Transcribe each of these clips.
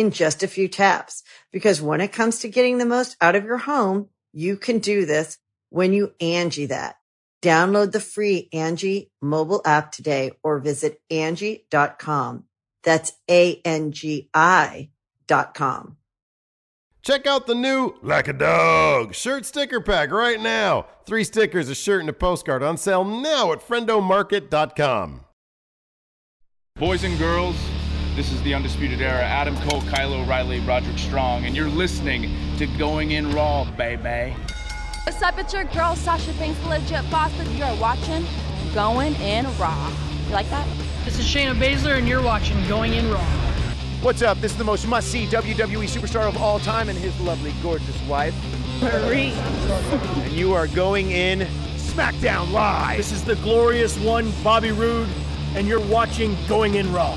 in just a few taps. Because when it comes to getting the most out of your home, you can do this when you Angie that. Download the free Angie mobile app today or visit Angie.com. That's A-N-G-I dot com. Check out the new Like a Dog shirt sticker pack right now. Three stickers, a shirt, and a postcard on sale now at friendomarket.com. Boys and girls, this is the Undisputed Era. Adam Cole, Kyle O'Reilly, Roderick Strong, and you're listening to Going In Raw, baby. What's up? It's your girl Sasha Banks, legit boss, and you're watching Going In Raw. You like that? This is Shayna Baszler, and you're watching Going In Raw. What's up? This is the most must-see WWE superstar of all time and his lovely, gorgeous wife, Maryse. and you are going in SmackDown Live. This is the glorious one, Bobby Roode, and you're watching Going In Raw.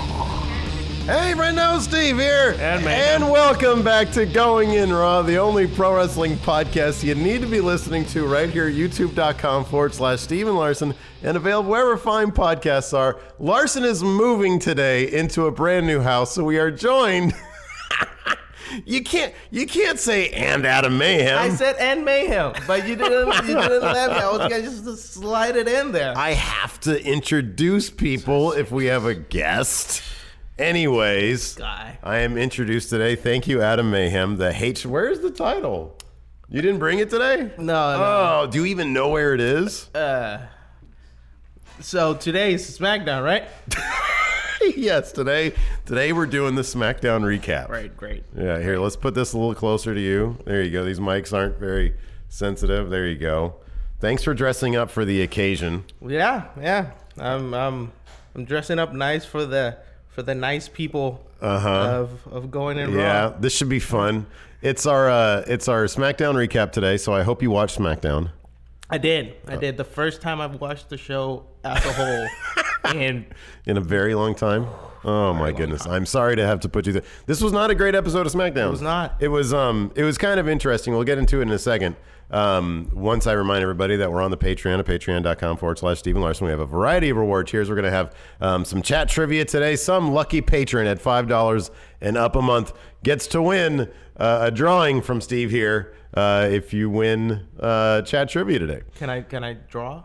Hey, Brendo, Steve here. And Mayhem. And welcome back to Going In Raw, the only pro wrestling podcast you need to be listening to right here at youtube.com forward slash Steven Larson and available wherever fine podcasts are. Larson is moving today into a brand new house, so we are joined. you can't you can't say and Adam Mayhem. I said and mayhem, but you didn't. You didn't let me. I was gonna just slide it in there. I have to introduce people if we have a guest. Anyways, Guy. I am introduced today. Thank you, Adam Mayhem. The H. Where's the title? You didn't bring it today? No, no. Oh, do you even know where it is? Uh, so today is SmackDown, right? yes, today. Today we're doing the SmackDown recap. Right, great. Yeah, here, let's put this a little closer to you. There you go. These mics aren't very sensitive. There you go. Thanks for dressing up for the occasion. Yeah, yeah. I'm, I'm, I'm dressing up nice for the for the nice people Uh-huh. of of going in Yeah, raw. this should be fun. It's our uh, it's our SmackDown recap today, so I hope you watched SmackDown. I did. I did. The first time I've watched the show as a whole, and in a very long time. Oh my goodness! I'm sorry to have to put you there. This was not a great episode of SmackDown. It was not. It was um. It was kind of interesting. We'll get into it in a second. Um, once I remind everybody that we're on the Patreon at patreon.com forward slash Stephen Larson. We have a variety of reward tiers. We're going to have um, some chat trivia today. Some lucky patron at five dollars and up a month gets to win uh, a drawing from Steve here. Uh, if you win uh, chat trivia today, can I can I draw?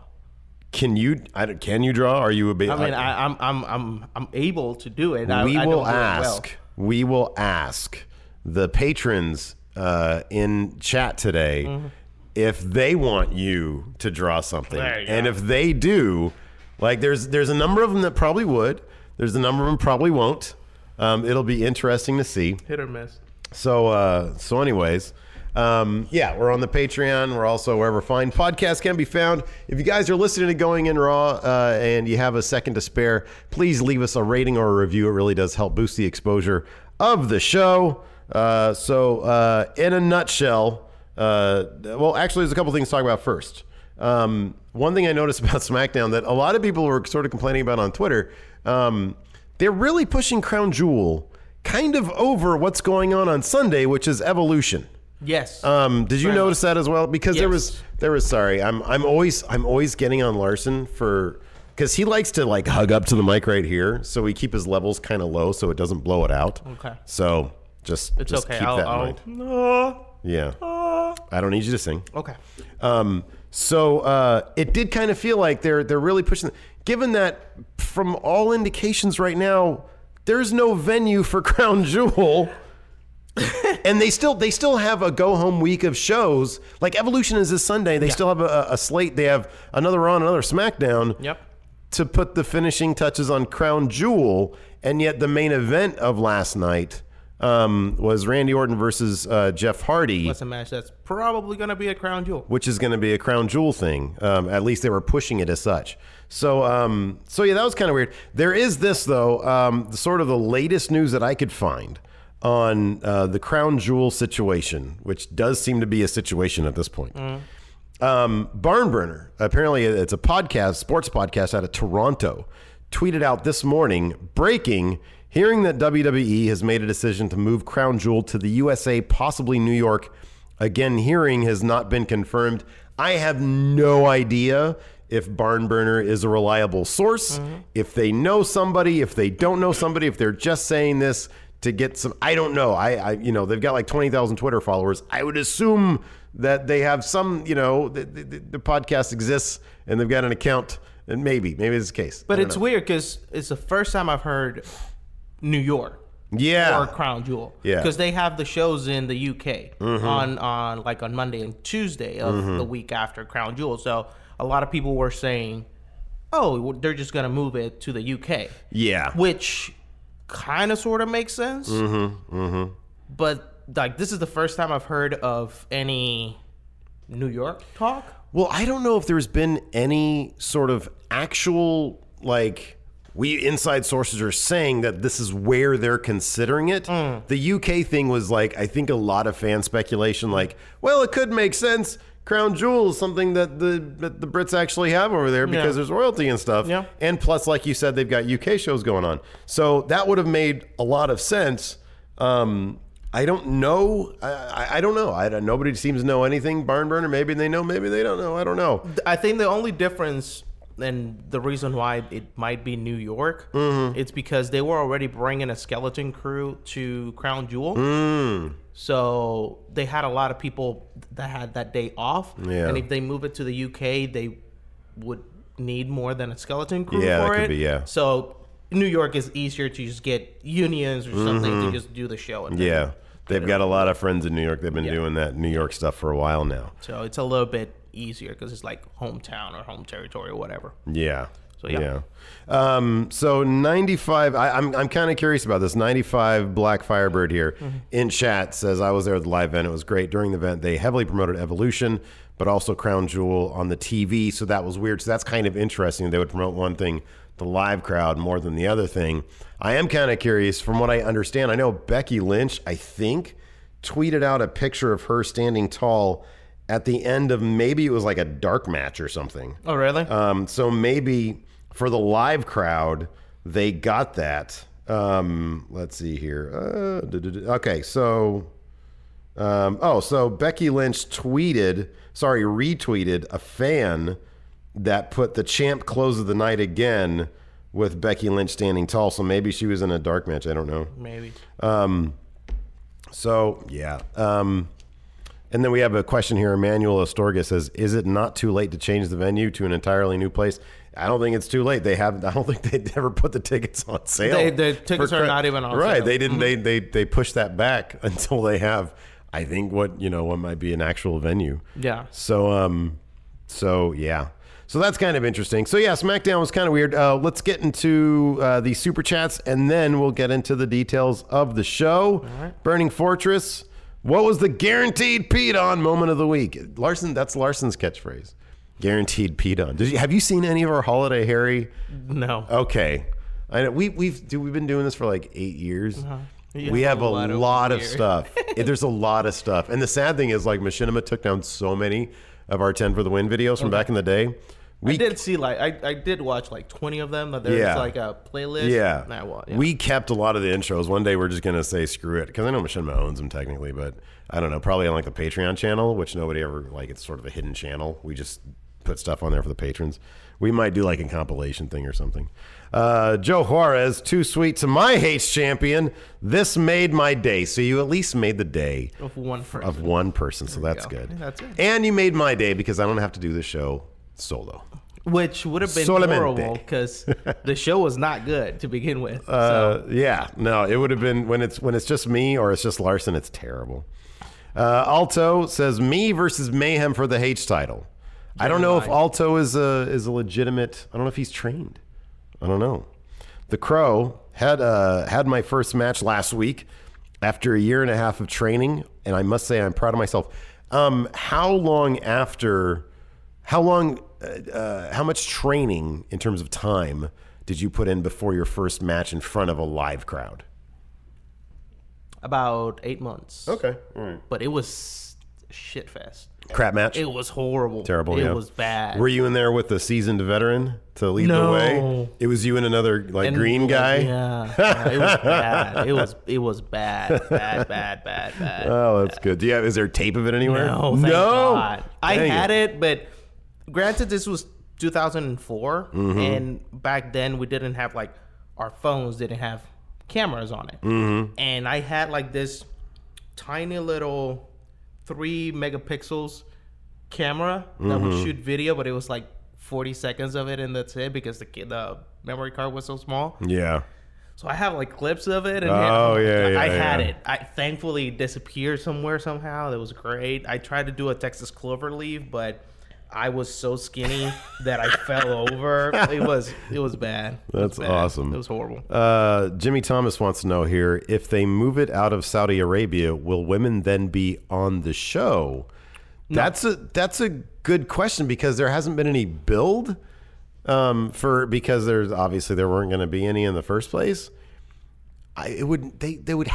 Can you? I, don't- can you draw? Are you a bit? I mean, I, I'm I'm I'm I'm able to do it. We I will do it well. ask. We will ask the patrons uh, in chat today Mm-hmm. if they want you to draw something, and go. if they do, like there's there's a number of them that probably would. There's a number of them probably won't. Um, it'll be interesting to see. Hit or miss. So, uh, so anyways, um, yeah, we're on the Patreon. We're also wherever fine podcasts can be found. If you guys are listening to Going In Raw uh, and you have a second to spare, please leave us a rating or a review. It really does help boost the exposure of the show. Uh, so, uh, in a nutshell, uh, well, actually, there's a couple things to talk about first. Um, one thing I noticed about SmackDown that a lot of people were sort of complaining about on Twitter, um, they're really pushing Crown Jewel kind of over what's going on on Sunday, which is Evolution. Yes. Um, did you Very notice that as well? Because there was there was sorry, I'm I'm always I'm always getting on Larson for because he likes to like hug up to the mic right here, so we keep his levels kind of low so it doesn't blow it out. Okay. So just It's just okay. keep I'll, that in I'll, mind. Yeah. I don't need you to sing. Okay. Um, so uh, it did kind of feel like they're they're really pushing. Given that, from all indications right now, there's no venue for Crown Jewel, and they still they still have a go home week of shows. Like Evolution is this Sunday. They still have a, a slate. They have another Raw, another SmackDown. Yep. To put the finishing touches on Crown Jewel, and yet the main event of last night um, was Randy Orton versus uh, Jeff Hardy That's a match that's probably going to be a crown jewel. which is going to be a crown jewel thing. Um, at least they were pushing it as such. So, um, so yeah, that was kind of weird. There is this though, um, sort of the latest news that I could find on uh, the crown jewel situation, which does seem to be a situation at this point. Um, Barn Burner, apparently it's a podcast, sports podcast out of Toronto, tweeted out this morning, breaking, hearing that WWE has made a decision to move Crown Jewel to the USA, possibly New York. Again, hearing has not been confirmed. I have no idea if Barnburner is a reliable source, if they know somebody, if they don't know somebody, if they're just saying this to get some. I don't know. I, I you know, they've got like twenty thousand Twitter followers. I would assume that they have some. You know, the, the, the podcast exists and they've got an account. And maybe, maybe it's the case. But it's know. weird because it's the first time I've heard New York. Yeah. Or Crown Jewel. Yeah. Because they have the shows in the UK Mhm. on on like on Monday and Tuesday of Mhm. the week after Crown Jewel. So a lot of people were saying, "Oh, they're just gonna move it to the UK." Yeah. Which kind of sort of makes sense. Mm-hmm. Mm-hmm. But like this is the first time I've heard of any New York talk. Well, I don't know if there's been any sort of actual like we inside sources are saying that this is where they're considering it. The UK thing was like I think a lot of fan speculation like, well, it could make sense. Crown Jewel is something that the that the Brits actually have over there because Yeah. there's royalty and stuff. Yeah. And plus, like you said, they've got UK shows going on. So that would have made a lot of sense. Um, I don't know. I, I, don't know. I nobody seems to know anything. Barn burner. Maybe they know. Maybe they don't know. I don't know. I think the only difference and the reason why it might be New York, Mm-hmm. it's because they were already bringing a skeleton crew to Crown Jewel. Mm. So they had a lot of people that had that day off. Yeah. And if they move it to the UK, they would need more than a skeleton crew Yeah, that for could it. be, yeah. So New York is easier to just get unions or something Mhm. to just do the show. And Yeah, they've got a lot of friends in New York. They've been Yeah. doing that New York stuff for a while now. So it's a little bit easier because it's like hometown or home territory or whatever. Yeah. So, yeah. Um, so 95, I, I'm, I'm kind of curious about this. 95 Black Firebird here Mm-hmm. in chat says, I was there at the live event. It was great. During the event, they heavily promoted Evolution, but also Crown Jewel on the TV. So that was weird. So that's kind of interesting. They would promote one thing, the live crowd, more than the other thing. I am kind of curious. From what I understand, I know Becky Lynch, I think, tweeted out a picture of her standing tall at the end of maybe it was like a dark match or something. Oh, really? Um, so maybe for the live crowd, they got that. Um, let's see here. Uh, okay, so um, oh, so Becky Lynch tweeted, sorry, retweeted a fan that put the champ close of the night again with Becky Lynch standing tall. So maybe she was in a dark match. I don't know. Maybe. Um, so yeah. Um, and then we have a question here. Emmanuel Astorga says, "Is it not too late to change the venue to an entirely new place?" I don't think it's too late. They have. I don't think they'd ever put the tickets on sale. They- the tickets For are not even on sale. Right. sale. They didn't. Mhm. They they they pushed that back until they have. I think what you know what might be an actual venue. Yeah. So um, so yeah. So that's kind of interesting. So yeah, SmackDown was kind of weird. Uh, let's get into uh, the super chats, and then we'll get into the details of the show. Burning Fortress. What was the guaranteed Pete on moment of the week? Larson. That's Larson's catchphrase. Guaranteed Pete on. Did you have you seen any of our holiday Harry? No. Okay. I know we we've do, we've been doing this for like eight years. Uh-huh. You We have a a lot lot, over of stuff. There's a lot of stuff, and the sad thing is, like Machinima took down so many of our ten for the win videos from back in the day. I did see like I, I did watch like twenty of them. That there's Yeah. like a playlist. Yeah. Well, we kept a lot of the intros. One day we're just gonna say screw it because I know Machinima owns them technically, but I don't know. Probably on like the Patreon channel, which nobody ever like. It's sort of a hidden channel. We just put stuff on there for the patrons. We might do like a compilation thing or something. Uh, Joe Juarez, too sweet to my hates champion. This made my day. So you at least made the day Of one person. of one person. So There we that's go. good. That's it. And you made my day because I don't have to do the show solo. Which would have been Solamente. horrible because the show was not good to begin with. Uh, yeah, no, it would have been when it's when it's just me or it's just Larson. It's terrible. Uh, Alto says me versus Mayhem for the H title. I don't know if Alto is a is a legitimate. I don't know if he's trained. I don't know. The Crow had uh, had my first match last week after a year and a half of training, and I must say I'm proud of myself. Um, how long after? How long? Uh, how much training in terms of time did you put in before your first match in front of a live crowd? About eight months. Okay, all right. But it was shit fest. Crap match. It was horrible. Terrible. It yeah. was bad. Were you in there with the seasoned veteran to lead No. the way? It was you and another like And, green like, guy. Yeah, yeah, it was bad. It was it was bad, bad, bad, bad, bad. Oh, that's good. Do you have? Is there tape of it anywhere? No, thank no. God. I had it. but granted, this was 2004, Mhm. and back then we didn't have like our phones didn't have cameras on it, Mhm. and I had like this tiny little three megapixels camera that would Mhm. shoot video, but it was like 40 seconds of it, and that's it because the the memory card was so small. Yeah. So I have like clips of it. And Oh, yeah, yeah, I had yeah. it. I thankfully it disappeared somewhere somehow. That was great. I tried to do a Texas clover leaf, but I was so skinny that I fell over. It was it was bad. It was That's bad. awesome. It was horrible. Uh, Jimmy Thomas wants to know here if they move it out of Saudi Arabia, will women then be on the show? That's a that's a good question because there hasn't been any build um, for because there's obviously there weren't going to be any in the first place. I it would they they would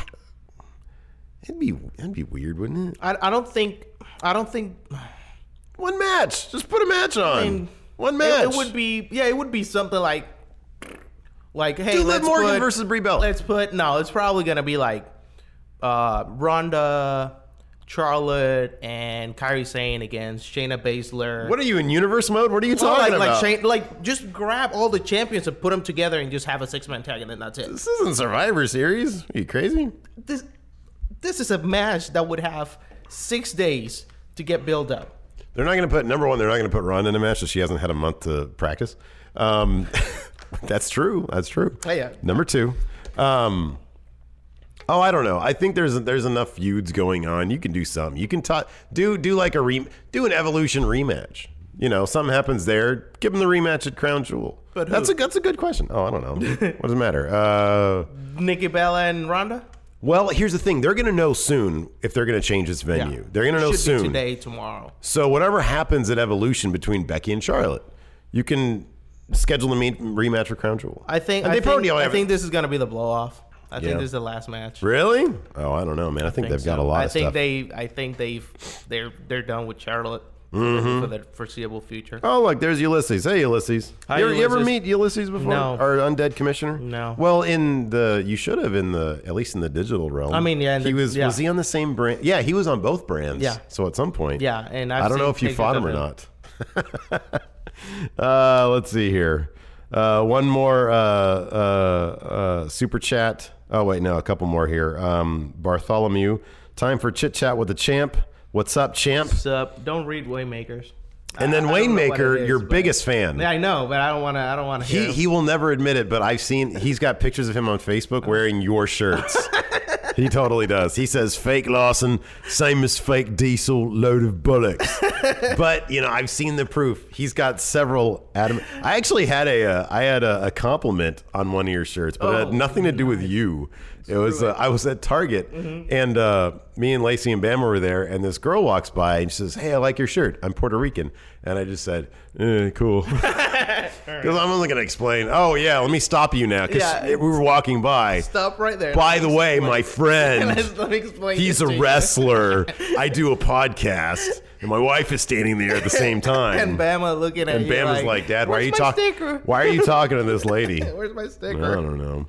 it'd be it'd be weird, wouldn't it? I, I don't think I don't think one match. Just put a match on. One match. it would be yeah. It would be something like like hey, Liv let's Morgan put, versus Brie Bella. Let's put no. It's probably gonna be like uh Ronda, Charlotte, and Kairi Sane against Shayna Baszler. What are you in universe mode? What are you Well, talking like, about? Like, Shane, like just grab all the champions and put them together and just have a six man tag and then that's it. this isn't Survivor Series. Are you crazy? This this is a match that would have six days to get built up. They're not going to put number one. They're not going to put Ronda in a match that she hasn't had a month to practice. Um, that's true. That's true. Oh, yeah. Number two. Um, oh, I don't know. I think there's there's enough feuds going on. You can do some. You can talk. Do do like a re, do an evolution rematch. You know, something happens there. Give them the rematch at Crown Jewel. But that's a that's a good question. Oh, I don't know. what does it matter? Uh, Nikki Bella and Ronda. Well, here's the thing. They're going to know soon if they're going to change this venue. Yeah. They're going to know Should be soon. today, tomorrow. So whatever happens at Evolution between Becky and Charlotte, you can schedule the meet, rematch for Crown Jewel. I think. And I probably think, I think this is gonna be the blow off. I Yeah. think this is the last match. Really? Oh, I don't know, man. I, think, think they've got a lot I of think stuff. they. I think they've. They're they're done with Charlotte Mhm. for the foreseeable future. Oh, look, there's Ulysses. Hey, Ulysses. Hi, you, ever, you ever Ulysses. meet Ulysses before? No. Our undead commissioner? No. Well, in the you should have in the at least in the digital realm. I mean, yeah, He the- was yeah. was he on the same brand? Yeah, he was on both brands. Yeah. So at some point. Yeah, and I've I don't know if you fought him or not. uh, let's see here. Uh, one more uh, uh, uh, super chat. Oh wait, no, a couple more here. Um, Bartholomew, time for chit chat with the champ. What's up, champ? What's up? Don't read Waymakers. And then I- I don't Waymaker, your but- biggest fan. Yeah, I know, but I don't want to. I don't want to. He he will never admit it, but I've seen he's got pictures of him on Facebook wearing your shirts. he totally does. He says fake Lawson, same as fake Diesel, load of bullocks. but you know, I've seen the proof. He's got several Adam. I actually had a uh, I had a, a compliment on one of your shirts, but it Oh, had nothing to do with you. It was uh, I was at Target Mhm. and uh, me and Lacey and Bama were there, and this girl walks by and she says, "Hey, I like your shirt. I'm Puerto Rican." And I just said, eh, "Cool," because I'm only going to explain. Oh yeah, let me stop you now because Yeah. we were walking by. Stop right there. By the way, my friend, Let- me explain he's this a to you. wrestler. I do a podcast, and my wife is standing there at the same time. And Bama looking at And you Bama's like, like, "Dad, why are "Where's you my talking? sticker?" Why are you talking to this lady?" Where's my sticker? I don't know.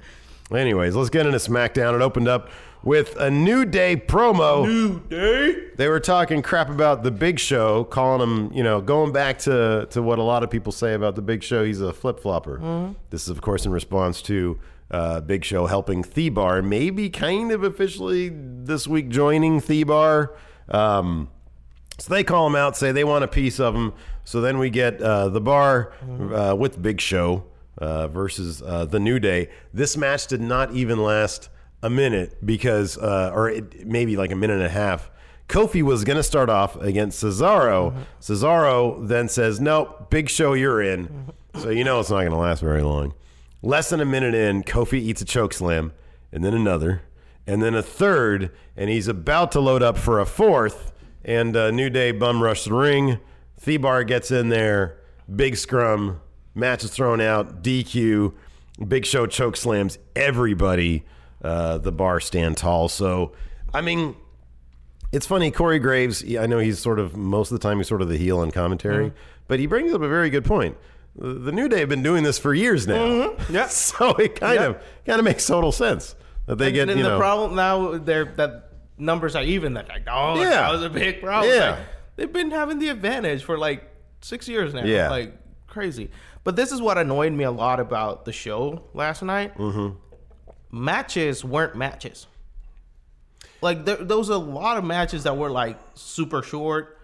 Anyways, let's get into SmackDown. It opened up with a New Day promo. New Day. They were talking crap about the Big Show, calling him, you know, going back to to what a lot of people say about the Big Show. He's a flip flopper. Mhm. This is, of course, in response to uh, Big Show helping The Bar, maybe kind of officially this week joining The Bar. Um, so they call him out, say they want a piece of him. So then we get uh, the bar uh, with Big Show uh, versus uh, the New Day. This match did not even last a minute because, uh, or it, maybe like a minute and a half. Kofi was going to start off against Cesaro. Cesaro then says, "Nope, Big Show, you're in." So you know it's not going to last very long. Less than a minute in, Kofi eats a choke slam, and then another, and then a third, and he's about to load up for a fourth. And uh, New Day bum rush the ring. The Bar gets in there, big scrum, match is thrown out, DQ. Big Show choke slams everybody. Uh, the bar stand tall. So, I mean, it's funny. Corey Graves, I know he's sort of most of the time he's sort of the heel on commentary, Mhm. but he brings up a very good point. The New Day have been doing this for years now. Yeah. so it kind Yeah. of kind of makes total sense that they and, get and you the know problem now they're that numbers are even. That like, oh, Yeah. that was a big problem. Yeah. Like, they've been having the advantage for like six years now. Yeah. like crazy. But this is what annoyed me a lot about the show last night. Mhm. Matches weren't matches. Like there, there was a lot of matches that were like super short,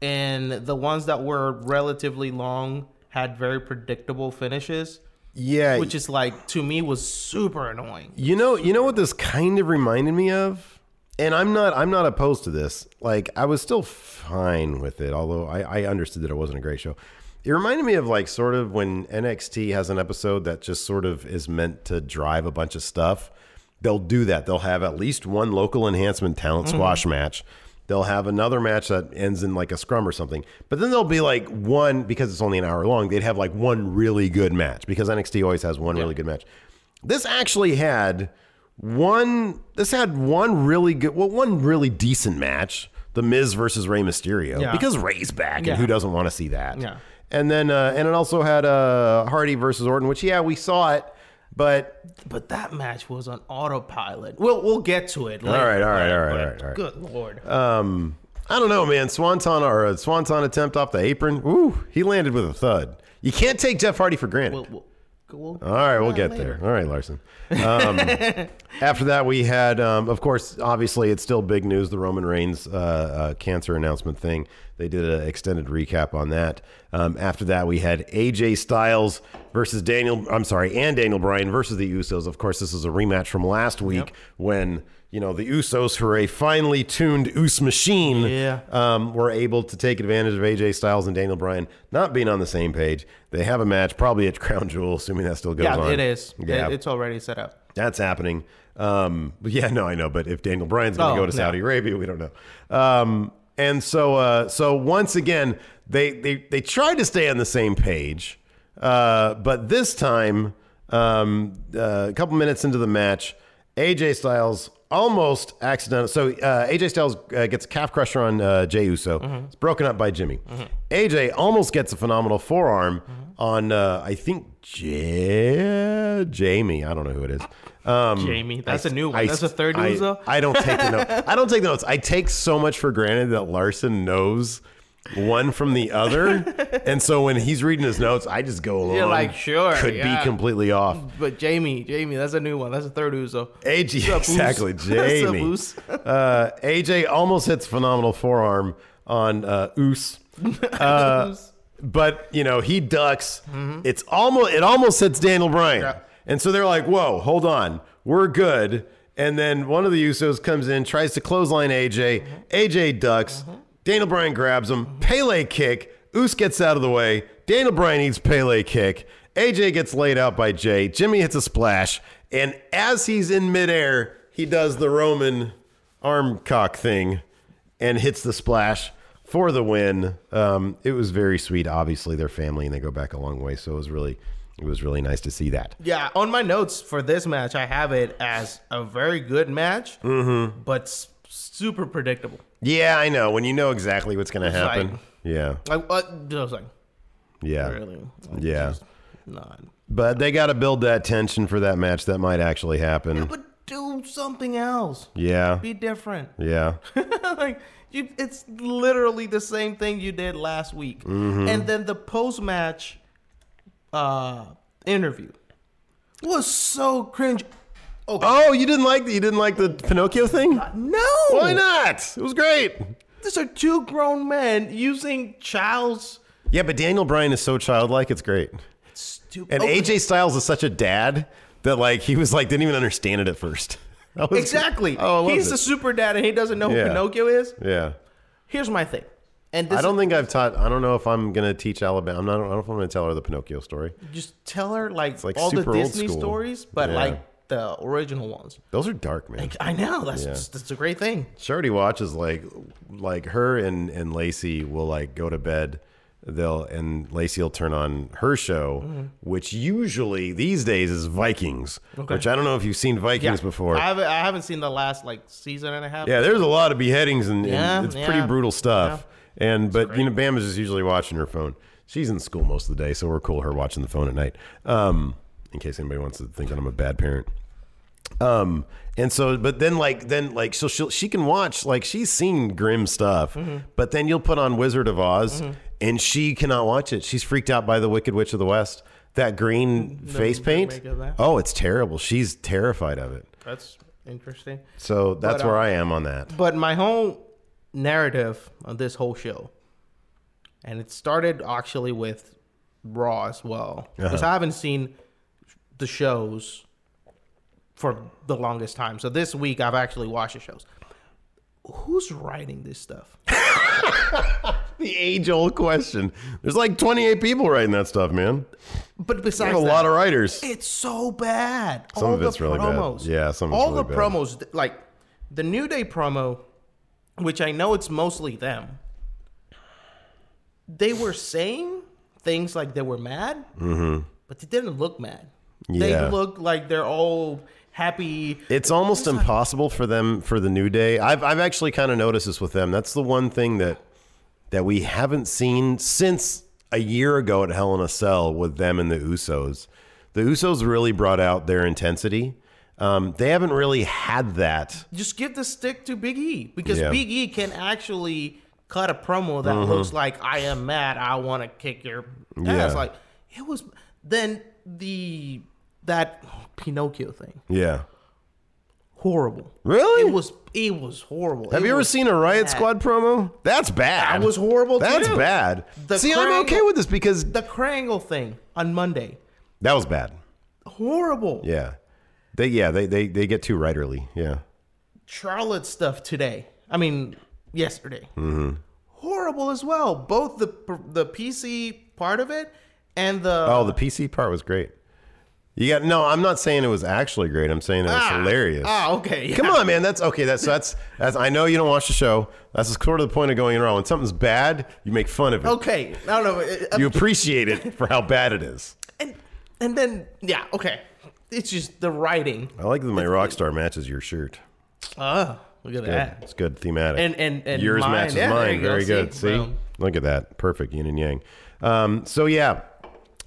and the ones that were relatively long had very predictable finishes. Yeah. which is like to me was super annoying. You know, you know what this kind of reminded me of, and I'm not, I'm not opposed to this. Like, I was still fine with it, although I, I understood that it wasn't a great show. It reminded me of like sort of when NXT has an episode that just sort of is meant to drive a bunch of stuff. They'll do that. They'll have at least one local enhancement talent Mhm. squash match. They'll have another match that ends in like a scrum or something. But then there'll be like one because it's only an hour long. They'd have like one really good match because NXT always has one really good match. This actually had one. This had one really good, well, one really decent match. The Miz versus Rey Mysterio Yeah. because Rey's back, Yeah. and who doesn't want to see that? Yeah. And then, uh, and it also had uh, Hardy versus Orton, which yeah, we saw it, but But that match was on autopilot. We'll we'll get to it. Later, right, all right, all right, all right, all right. Good lord. Um, I don't know, man. Swanton or a Swanton attempt off the apron. Ooh, he landed with a thud. You can't take Jeff Hardy for granted. We'll, we'll, we'll, All right, we'll get later. there. All right, Larson. Um, after that, we had, um, of course, obviously, it's still big news the Roman Reigns uh, uh, cancer announcement thing. They did an extended recap on that. Um, after that, we had AJ Styles versus Daniel. I'm sorry, and Daniel Bryan versus the Usos. Of course, this is a rematch from last week when you know the Usos, who are a finely tuned Us machine, Yeah. um, were able to take advantage of AJ Styles and Daniel Bryan not being on the same page. They have a match probably at Crown Jewel, assuming that still goes yeah, on. it is. Yeah, It- it's already set up. that's happening. Um, yeah, no, I know. But if Daniel Bryan's going to Oh, go to no. Saudi Arabia, we don't know. Um, and so, uh, so once again, they they they tried to stay on the same page, uh, but this time, um, uh, a couple minutes into the match, AJ Styles almost accidental. So uh, AJ Styles uh, gets a calf crusher on uh, Jey Uso. Mm-hmm. It's broken up by Jimmy. AJ almost gets a phenomenal forearm Mm-hmm. on uh, I think Ja- Jamie. I don't know who it is. Um, Jamie. That's a a new one. That's a third I, Uso? I don't take the notes. I don't take the notes. I take so much for granted that Larson knows one from the other, and so when he's reading his notes, I just go along. You're like, sure, could yeah. be completely off. But Jamie, Jamie, that's a new one. That's a third Uso. AJ, up, exactly, Jamie. Uh, AJ almost hits phenomenal forearm on uh, Oos. Uh, but you know he ducks. It's almost it almost hits Daniel Bryan, and so they're like, "Whoa, hold on, we're good." And then one of the Usos comes in, tries to clothesline AJ. Mm-hmm. AJ ducks. Mm-hmm. Daniel Bryan grabs him. Mm-hmm. Pele kick. Us gets out of the way. Daniel Bryan eats Pele kick. AJ gets laid out by Jey. Jimmy hits a splash. And as he's in midair, he does the Roman arm cock thing and hits the splash for the win. Um, it was very sweet. Obviously, they're family and they go back a long way. So it was really, it was really nice to see that. Yeah, on my notes for this match, I have it as a very good match, Mm-hmm. but s- super predictable. Yeah, I know. When you know exactly what's going to It's like- happen. yeah. Like, what? I was like, Yeah. Really? Yeah. none. But they got to build that tension for that match that might actually happen. But do something else. Yeah. Be different. Yeah. like you, it's literally the same thing you did last week. Mhm. And then the post match uh, interview was so cringe. Oh, you didn't like the, you didn't like the Pinocchio thing? No. Why not? It was great. These are two grown men using child's Yeah, but Daniel Bryan is so childlike. It's great. stupid. And AJ Styles is such a dad that like he was like didn't even understand it at first. Exactly. Oh, I He's it. a super dad and he doesn't know Yeah. who Pinocchio is. Yeah. Here's my thing. And I don't think I've taught. I don't know if I'm gonna teach Alabama. I'm not. I don't know if I'm gonna tell her the Pinocchio story. just tell her like, like all the Disney stories, but Yeah. like the original ones. Those are dark, man. I know that's Yeah. that's a great thing. Already watches like like her and and Lacey will like go to bed. They'll and Lacey will turn on her show, Mhm. which usually these days is Vikings. Okay. Which I don't know if you've seen Vikings Yeah. before. I haven't, I haven't seen the last like season and a half. Yeah, there's a lot of beheadings and, and Yeah, it's pretty brutal stuff. And but you know, Bama's just usually watching her phone. She's in school most of the day, so we're cool her watching the phone at night. Um, in case anybody wants to think that I'm a bad parent. Um, and so, but then like then like so she she can watch like she's seen grim stuff, Mhm. but then you'll put on Wizard of Oz, Mhm. and she cannot watch it. She's freaked out by the Wicked Witch of the West. That green face paint. remake of that? Oh, it's terrible. She's terrified of it. That's interesting. So that's But, where uh, I am on that. But my whole narrative on this whole show, and it started actually with Raw as well, because Uh-huh. I haven't seen the shows for the longest time. So this week I've actually watched the shows. Who's writing this stuff? The age old question. There's like 28 people writing that stuff, man. But besides a that, lot of writers. It's so bad. Some All of it's the really bad. Yeah, some of all really the bad. promos, like the New Day promo, which I know it's mostly them. They were saying things like they were mad, Mm-hmm. but they didn't look mad. Yeah. They look like they're all happy. It's almost impossible for them for the new day. I've I've actually kind of noticed this with them. That's the one thing that that we haven't seen since a year ago at Hell in a Cell with them and the Usos. The Usos really brought out their intensity. Um, they haven't really had that. Just give the stick to Big E because Yeah. Big E can actually cut a promo that Mhm. looks like I am mad. I want to kick your Yeah. ass. Like it was. Then the that Pinocchio thing Yeah. horrible. Really? It was. It was horrible. Have It you ever seen a Riott bad. Squad promo? That's bad. That was horrible. That's too. bad. The See, I'm okay with this because the Krangle thing on Monday. that was bad. Horrible. Yeah. They yeah, they they, they get too writerly. Yeah. Charlotte stuff today. I mean, yesterday. Mm-hmm. Horrible as well. Both the the PC part of it and the oh, the PC part was great. You got no. I'm not saying it was actually great. I'm saying it was Ah, hilarious. ah, okay, yeah. Come on, man. That's okay. That's that's that's. I know you don't watch the show. That's sort of the point of going in wrong. When something's bad, you make fun of it. Okay, I don't know. You appreciate it for how bad it is. And And then yeah, okay. It's just the writing. I like that my Rockstar matches your shirt. Oh, look at Good. that. It's good thematic. And- and- and yours mine. matches Yeah, there mine. you go. Very See? good. See, Boom. look at that. Perfect yin and yang. Um, so yeah,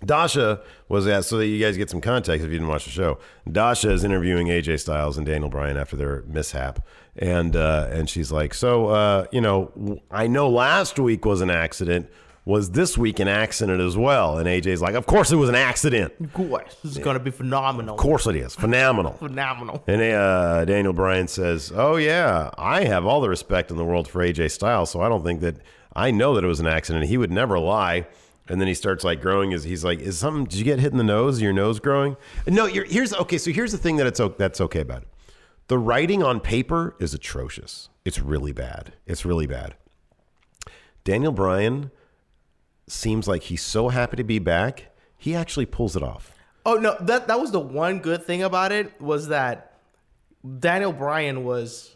Dasha was at. So that you guys get some context if you didn't watch the show. Dasha is interviewing AJ Styles and Daniel Bryan after their mishap, and uh, and she's like, so uh, you know, w- I know last week was an accident. Was this week an accident as well? And AJ's like, of course it was an accident. Of course, this is gonna be phenomenal. Of course it is. Phenomenal. phenomenal. And uh, Daniel Bryan says, "Oh yeah, I have all the respect in the world for AJ Styles, so I don't think that I know that it was an accident. He would never lie." And then he starts like growing. Is he's like, "Is something? Did you get hit in the nose? Your nose growing?" No. You're, here's okay. So here's the thing that it's that's okay about it. The writing on paper is atrocious. It's really bad. It's really bad. Daniel Bryan seems like he's so happy to be back. He actually pulls it off. Oh no, that that was the one good thing about it was that Daniel Bryan was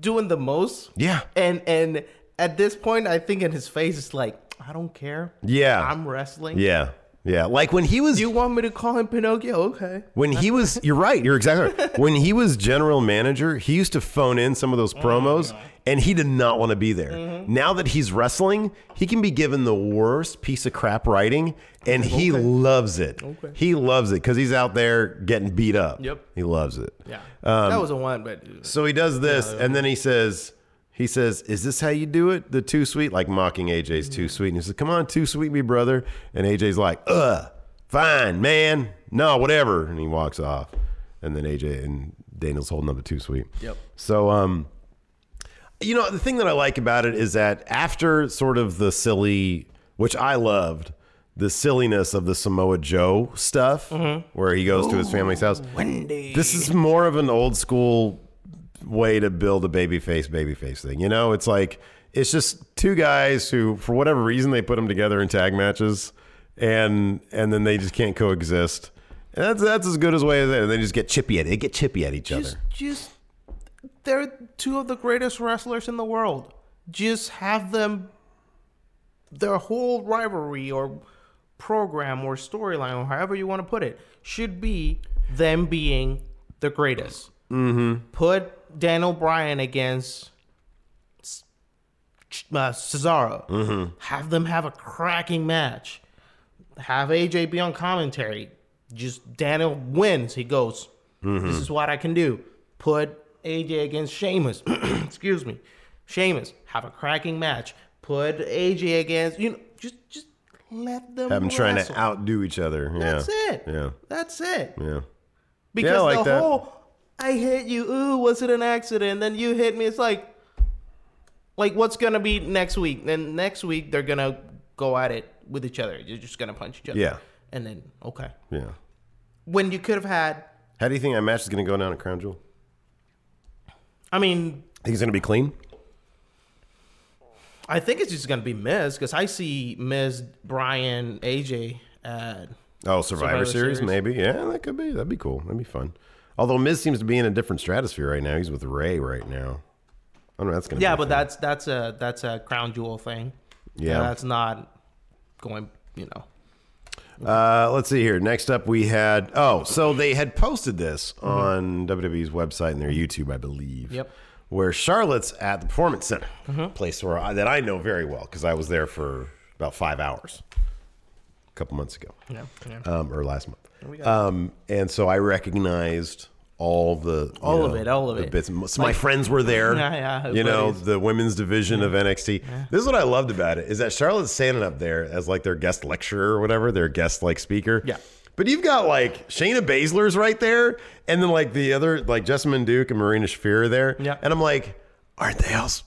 doing the most. Yeah. And and at this point I think in his face it's like, I don't care. Yeah. I'm wrestling. Yeah. Yeah, like when he was You want me to call him Pinocchio? Okay. when he was you're right you're exactly right when he was general manager he used to phone in some of those promos oh, and he did not want to be there now that he's wrestling he can be given the worst piece of crap writing and he loves it Okay. he loves it because he's out there getting beat up Yep. he loves it Yeah. Um, that was a one, but so he does this, and then he says, he says, "Is this how you do it? The too sweet, like mocking AJ's too sweet." And he says, "Come on, too sweet me, brother." And AJ's like, "Uh, fine, man. No, whatever." And he walks off. And then AJ and Daniel's holding up the too sweet. Yep. So, um, you know, the thing that I like about it is that after sort of the silly, which I loved, the silliness of the Samoa Joe stuff, where he goes to his family's house. Wendy. This is more of an old school way to build a baby face, baby face thing. You know, it's like it's just two guys who, for whatever reason, they put them together in tag matches, and and then they just can't coexist. And that's that's as good as way as it. And they just get chippy at it. They get chippy at each just, other. just they're two of the greatest wrestlers in the world. Just have them their whole rivalry or program or storyline or however you want to put it should be them being the greatest. Mm-hmm. Put Daniel Bryan against uh, Cesaro. Mhm. Have them have a cracking match. Have AJ be on commentary. Just Daniel wins. He goes, Mhm. This is what I can do. Put AJ against Sheamus. Excuse me. Sheamus. Have a cracking match. Put AJ against, you know, just just let them Have them trying to outdo each other. Yeah. That's it. Yeah. That's it. Yeah. Because Yeah, like the that. whole I hit you, ooh, was it an accident? Then you hit me. It's like like what's gonna be next week? Then next week they're gonna go at it with each other. You're just gonna punch each other. Yeah. And then okay. Yeah. When you could have had How do you think that match is going to go down at Crown Jewel? I mean, Think it's going to be clean? I think it's just gonna be Miz because I see Miz, Bryan, AJ at Oh, Survivor, Series, maybe. Yeah, that could be. That'd be cool. That'd be fun. Although Miz seems to be in a different stratosphere right now. He's with Rey right now. I don't know. That's gonna. Yeah, be but fun. that's that's a that's a crown jewel thing. Yeah. that's not going. You know, Uh, let's see here. Next up, we had. Oh, so they had posted this on WWE's website and their YouTube, I believe. Yep. Where Charlotte's at the Performance Center, Mhm. place where I, that I know very well because I was there for about five hours a couple months ago. Yeah, yeah. Um, or last month. Um, and so I recognized all the All of know, it, all of it. Bits. So my Like- friends were there. Yeah, yeah, You know buddies. the women's division of NXT. This is what I loved about it is that Charlotte's standing up there as like their guest lecturer or whatever, their guest like speaker. Yeah. But you've got like Shayna Baszler's right there, and then like the other like Jessamyn Duke and Marina Shafir are there. Yeah. And I'm like, aren't they else?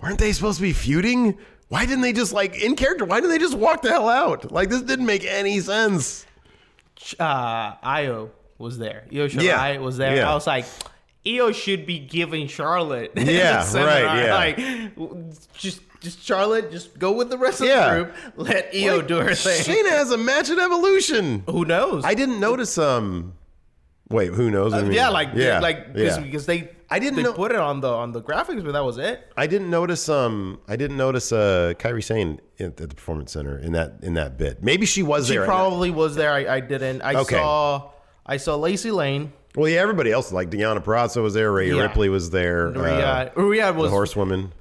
Weren't they supposed to be feuding? Why didn't they just like in character? Why didn't they just walk the hell out? Like this didn't make any sense. uh, Io was there. Io Shirai Yeah, was there. yeah. I was like, Io should be giving Charlotte. Yeah, right, yeah. Like, just just Charlotte, just go with the rest of Yeah. the group. Let Io Like, do her thing. Shayna has a match at Evolution. Who knows? I didn't notice. Um, wait, who knows? I Uh, mean, yeah, like yeah, like because yeah. because they I didn't they know- put it on the on the graphics, but that was it. I didn't notice. Um, I didn't notice. Uh, Kairi Sane at the Performance Center in that in that bit. Maybe she was She there. She probably was there. I, I didn't. I Okay. saw I saw Lacey Lane. well, yeah, everybody else like Deonna Purrazzo was there. Rhea Yeah. Ripley was there. Rhea- uh, Rhea was- the horsewoman.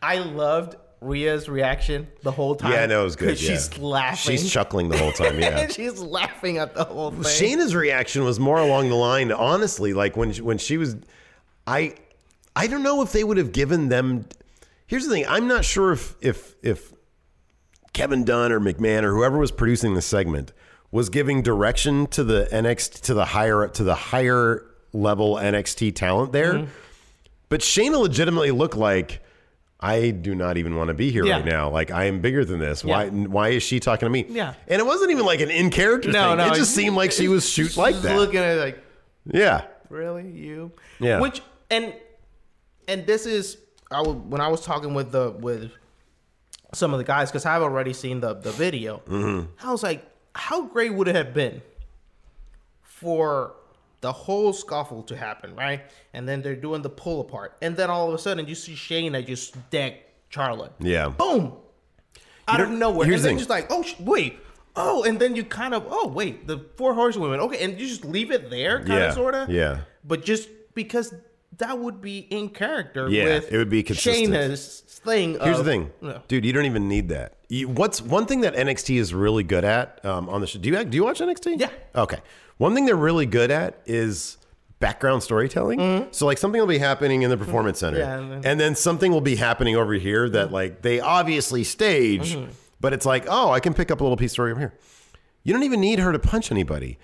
I loved Rhea's reaction the whole time. Yeah, I know it was good. yeah. She's laughing. She's chuckling the whole time. Yeah. she's laughing at the whole thing. Shayna's reaction was more along the line, honestly, like when she, when she was, I, I don't know if they would have given them. Here's the thing: I'm not sure if if if Kevin Dunn or McMahon or whoever was producing the segment was giving direction to the NXT to the higher to the higher level NXT talent there. Mm-hmm. But Shayna legitimately looked like. I do not even want to be here Yeah. right now. Like I am bigger than this. Why? Why is she talking to me? Yeah. And it wasn't even like an in character No, thing. no, it just seemed like she was shoot like that. Looking at it like, Yeah. really, you? Yeah. Which and and this is I was when I was talking with the with some of the guys because I've already seen the the video. Mm-hmm. I was like, how great would it have been for the whole scuffle to happen, right? And then they're doing the pull apart, and then all of a sudden you see Shane Shayna just deck Charlotte. Yeah. Boom. Out of nowhere. and the then just like, oh sh- wait, oh, and then you kind of oh wait, the four horsewomen, okay, and you just leave it there, kind Yeah, of sort of, yeah. But just because that would be in character. Yeah, with it would be consistent. Shayna's thing. Here's of- the thing, Yeah. dude. You don't even need that. You, what's one thing that NXT is really good at um, on the show? Do you do you watch NXT? Yeah. Okay. One thing they're really good at is background storytelling. So like something will be happening in the performance center, Mm-hmm. Yeah, and and, then- then, something will be happening over here that like they obviously stage, Mhm. but it's like oh I can pick up a little piece of story over here. You don't even need her to punch anybody.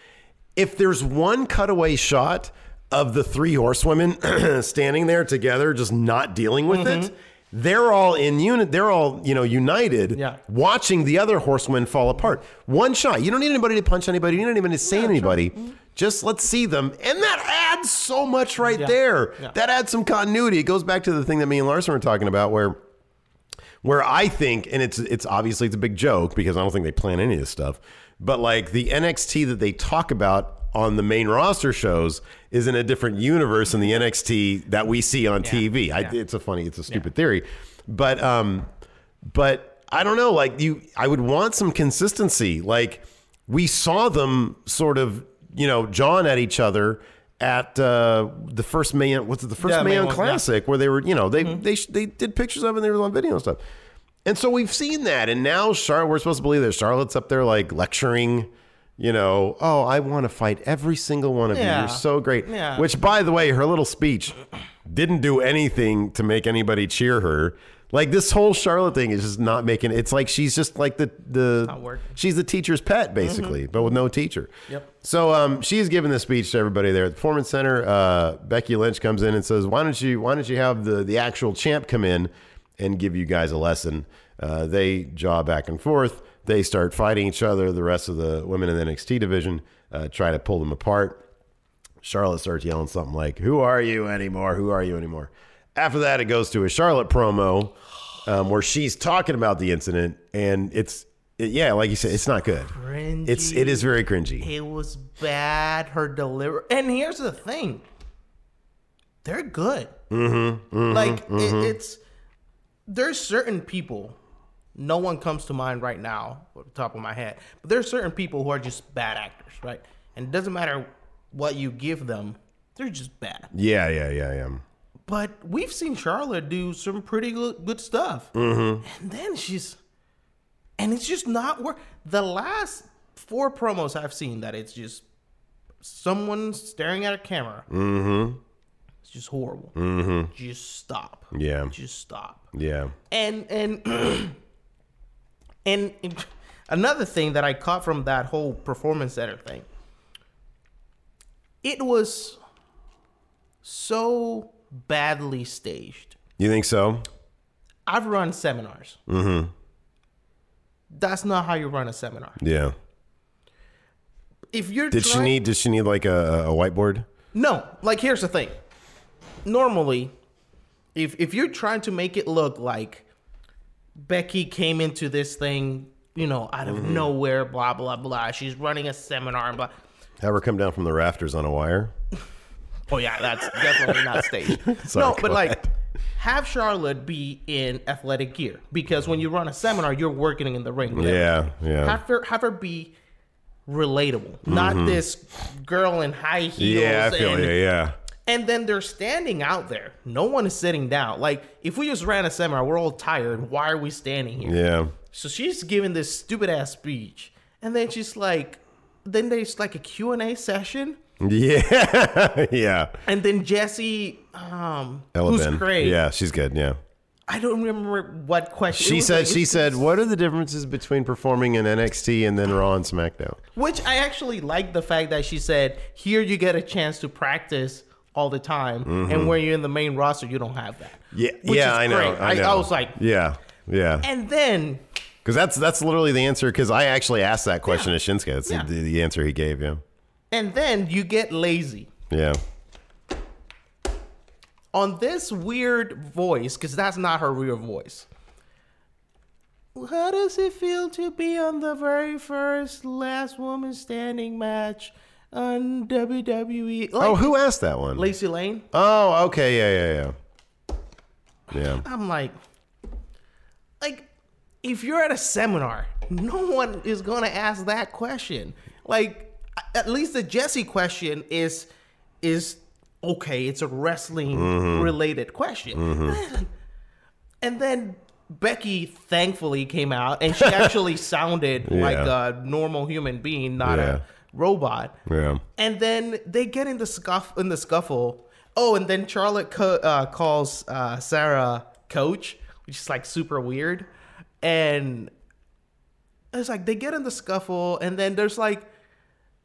If there's one cutaway shot of the three horsewomen standing there together, just not dealing with Mm-hmm. it, they're all in unit. They're all you know united, Yeah. watching the other horsemen fall apart. One shot. You don't need anybody to punch anybody. You don't even need to say anybody. Mm-hmm. Just let's see them, and that adds so much right Yeah. there. Yeah. That adds some continuity. It goes back to the thing that me and Larson were talking about, where where I think, and it's it's obviously it's a big joke because I don't think they plan any of this stuff, but like the NXT that they talk about on the main roster shows is in a different universe than the NXT that we see on TV. I, it's a funny, it's a stupid theory, but um, but I don't know. Like you, I would want some consistency. Like we saw them sort of, you know, John at each other at uh, the first man. What's it? The first Yeah, man Main one, yeah. classic where they were, you know, they they they did pictures of it and they were on video and stuff. And so we've seen that, and now Charlotte, we're supposed to believe that Charlotte's up there like lecturing. You know, oh, I want to fight every single one of you. Yeah. You're so great. Yeah. Which, by the way, her little speech didn't do anything to make anybody cheer her. Like this whole Charlotte thing is just not making. It's like she's just like the the she's the teacher's pet basically, but with no teacher. Yep. So um, she's giving this speech to everybody there at the Performance Center. Uh, Becky Lynch comes in and says, "Why don't you Why don't you have the the actual champ come in and give you guys a lesson?" Uh, they jaw back and forth. They start fighting each other. The rest of the women in the NXT division uh, try to pull them apart. Charlotte starts yelling something like, "Who are you anymore? Who are you anymore?" After that, it goes to a Charlotte promo um, where she's talking about the incident, and it's it- yeah, like you said, it's not good. Cringy. It's it is very cringy. It was bad. Her delivery. And here's the thing. They're good. Mm-hmm, like It, it's there's certain people. No one comes to mind right now, off the top of my head. But there are certain people who are just bad actors, right? And it doesn't matter what you give them, they're just bad. yeah, yeah, yeah, yeah. But we've seen Charlotte do some pretty good, stuff. Mm-hmm. And then she's, and it's just not work. The last four promos I've seen that it's just someone staring at a camera. Mm-hmm. It's just horrible. Mhm. Just stop. Yeah. Just stop. Yeah. And and and another thing that I caught from that whole performance center thing, it was so badly staged. You think so? I've run seminars. Mm-hmm. That's not how you run a seminar. Yeah. If you're Did she need? Did she need like a, a whiteboard? No, like here's the thing. Normally, if if you're trying to make it look like Becky came into this thing, you know, out of Mhm. nowhere, blah blah blah. She's running a seminar, and blah. Have her come down from the rafters on a wire? Oh yeah, that's definitely not staged. Sorry, no, but like ahead. have Charlotte be in athletic gear because when you run a seminar, you're working in the ring. Yeah, yeah. Have her have her be relatable, not Mhm. this girl in high heels. Yeah, I feel and, you. Yeah. And then they're standing out there. No one is sitting down. Like if we just ran a seminar, we're all tired. Why are we standing here? Yeah. So she's giving this stupid ass speech, and then she's like, then there's like a Q and A session, Yeah. yeah. and then Jesse, um, Ella who's Ben. great. Yeah, she's good. Yeah. I don't remember what question. She said. like- She said, "What are the differences between performing in NXT and then Raw and SmackDown?" Which I actually like the fact that she said, here you get a chance to practice all the time, Mhm. and when you're in the main roster, you don't have that. Yeah. Yeah, I know. I know. I was like- yeah, yeah. And then Because that's that's literally the answer. Because I actually asked that question to Shinsuke. That's Yeah. the, the answer he gave. Yeah. and then you get lazy Yeah. on this weird voice because that's not her real voice. How does it feel to be on the very first last woman standing match on WWE? oh, who asked that one? Lacey Lane. Oh, okay. Yeah, yeah, yeah. Yeah. I'm like, like, if you're at a seminar, no one is gonna ask that question. Like, at least the Jesse question is is okay. It's a wrestling Mhm. related question, Mhm. and then Becky thankfully came out and she actually sounded like a normal human being, not Yeah. a robot. Yeah. And then they get in the scuff in the scuffle. Oh, and then Charlotte co- uh, calls uh, Sarah coach, which is like super weird. And it's like they get in the scuffle, and then there's like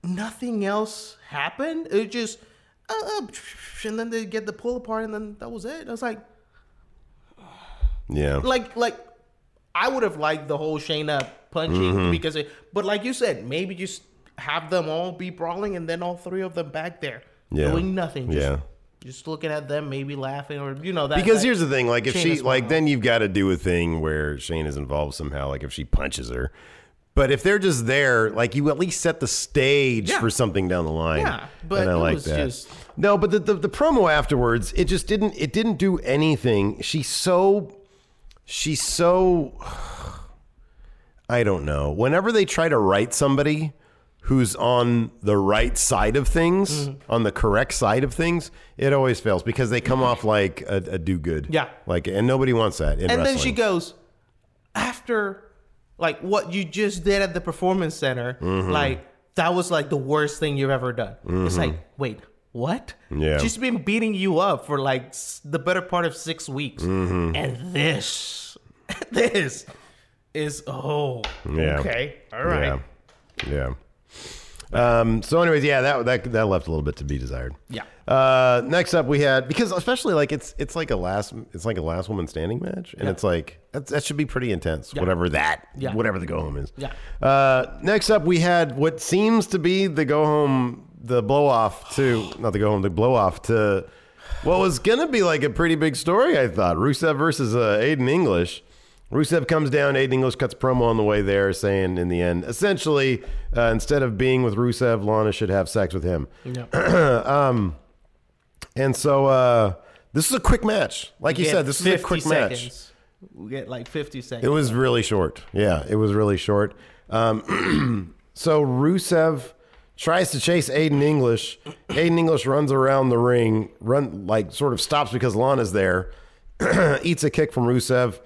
nothing else happened. It just uh, uh, and then they get the pull apart, and then that was it. I was like, Yeah. like, like I would have liked the whole Shayna punching Mhm. because, it, but like you said, maybe just have them all be brawling, and then all three of them back there Yeah. doing nothing. Just, Yeah. just looking at them, maybe laughing, or you know that. because that here's the thing like if she like then you've got to do a thing where Shayna is involved somehow like if she punches her but if they're just there like you at least set the stage Yeah. for something down the line Yeah, but and I it like was that just- no but the, the the promo afterwards it just didn't it didn't do anything she's so she's so I don't know whenever they try to write somebody who's on the right side of things Mm-hmm. on the correct side of things it always fails because they come off like a, a do-good Yeah. like and nobody wants that in and then she goes after like what you just did at the performance center Mhm. like that was like the worst thing you've ever done it's Mhm. like wait what Yeah. she's been beating you up for like the better part of six weeks Mhm. and this this is oh Yeah. okay all right Yeah. Yeah. Um, so, anyways, yeah, that that that left a little bit to be desired. Yeah. Uh, next up, we had because especially like it's it's like a last it's like a last woman standing match, and Yeah. it's like that's, that should be pretty intense. Yeah. Whatever that, Yeah. whatever the go home is. Yeah. Uh, next up, we had what seems to be the go home, the blow off to not the go home, the blow off to what was gonna be like a pretty big story. I thought Rusev versus uh, Aiden English. Rusev comes down. Aiden English cuts promo on the way there, saying in the end, essentially, uh, instead of being with Rusev, Lana should have sex with him. um, and so uh, this is a quick match. Like We you said, this is a 50 quick match. we get like 50 seconds It was really short. Yeah, it was really short. Um, so Rusev tries to chase Aiden English. Aiden English runs around the ring, run like sort of stops because Lana's there. eats a kick from Rusev.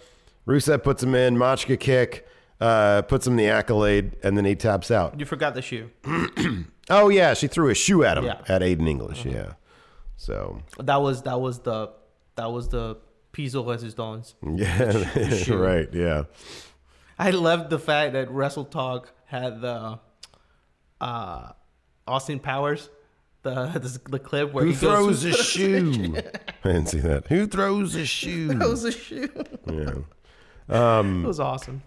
Rusev puts him in, Machka kick, uh, puts him in the accolade, and then he taps out. you forgot the shoe Oh yeah, she threw a shoe at him Yeah. at Aiden English. Yeah. So that was that was the that was the piece of resistance yeah, shoe. right. Yeah. I loved the fact that Wrestle Talk had the uh, Austin Powers, the the, the clip where Who he throws goes, a shoe? I didn't see that. Who throws a shoe? throws a shoe. Yeah. Um, it was awesome.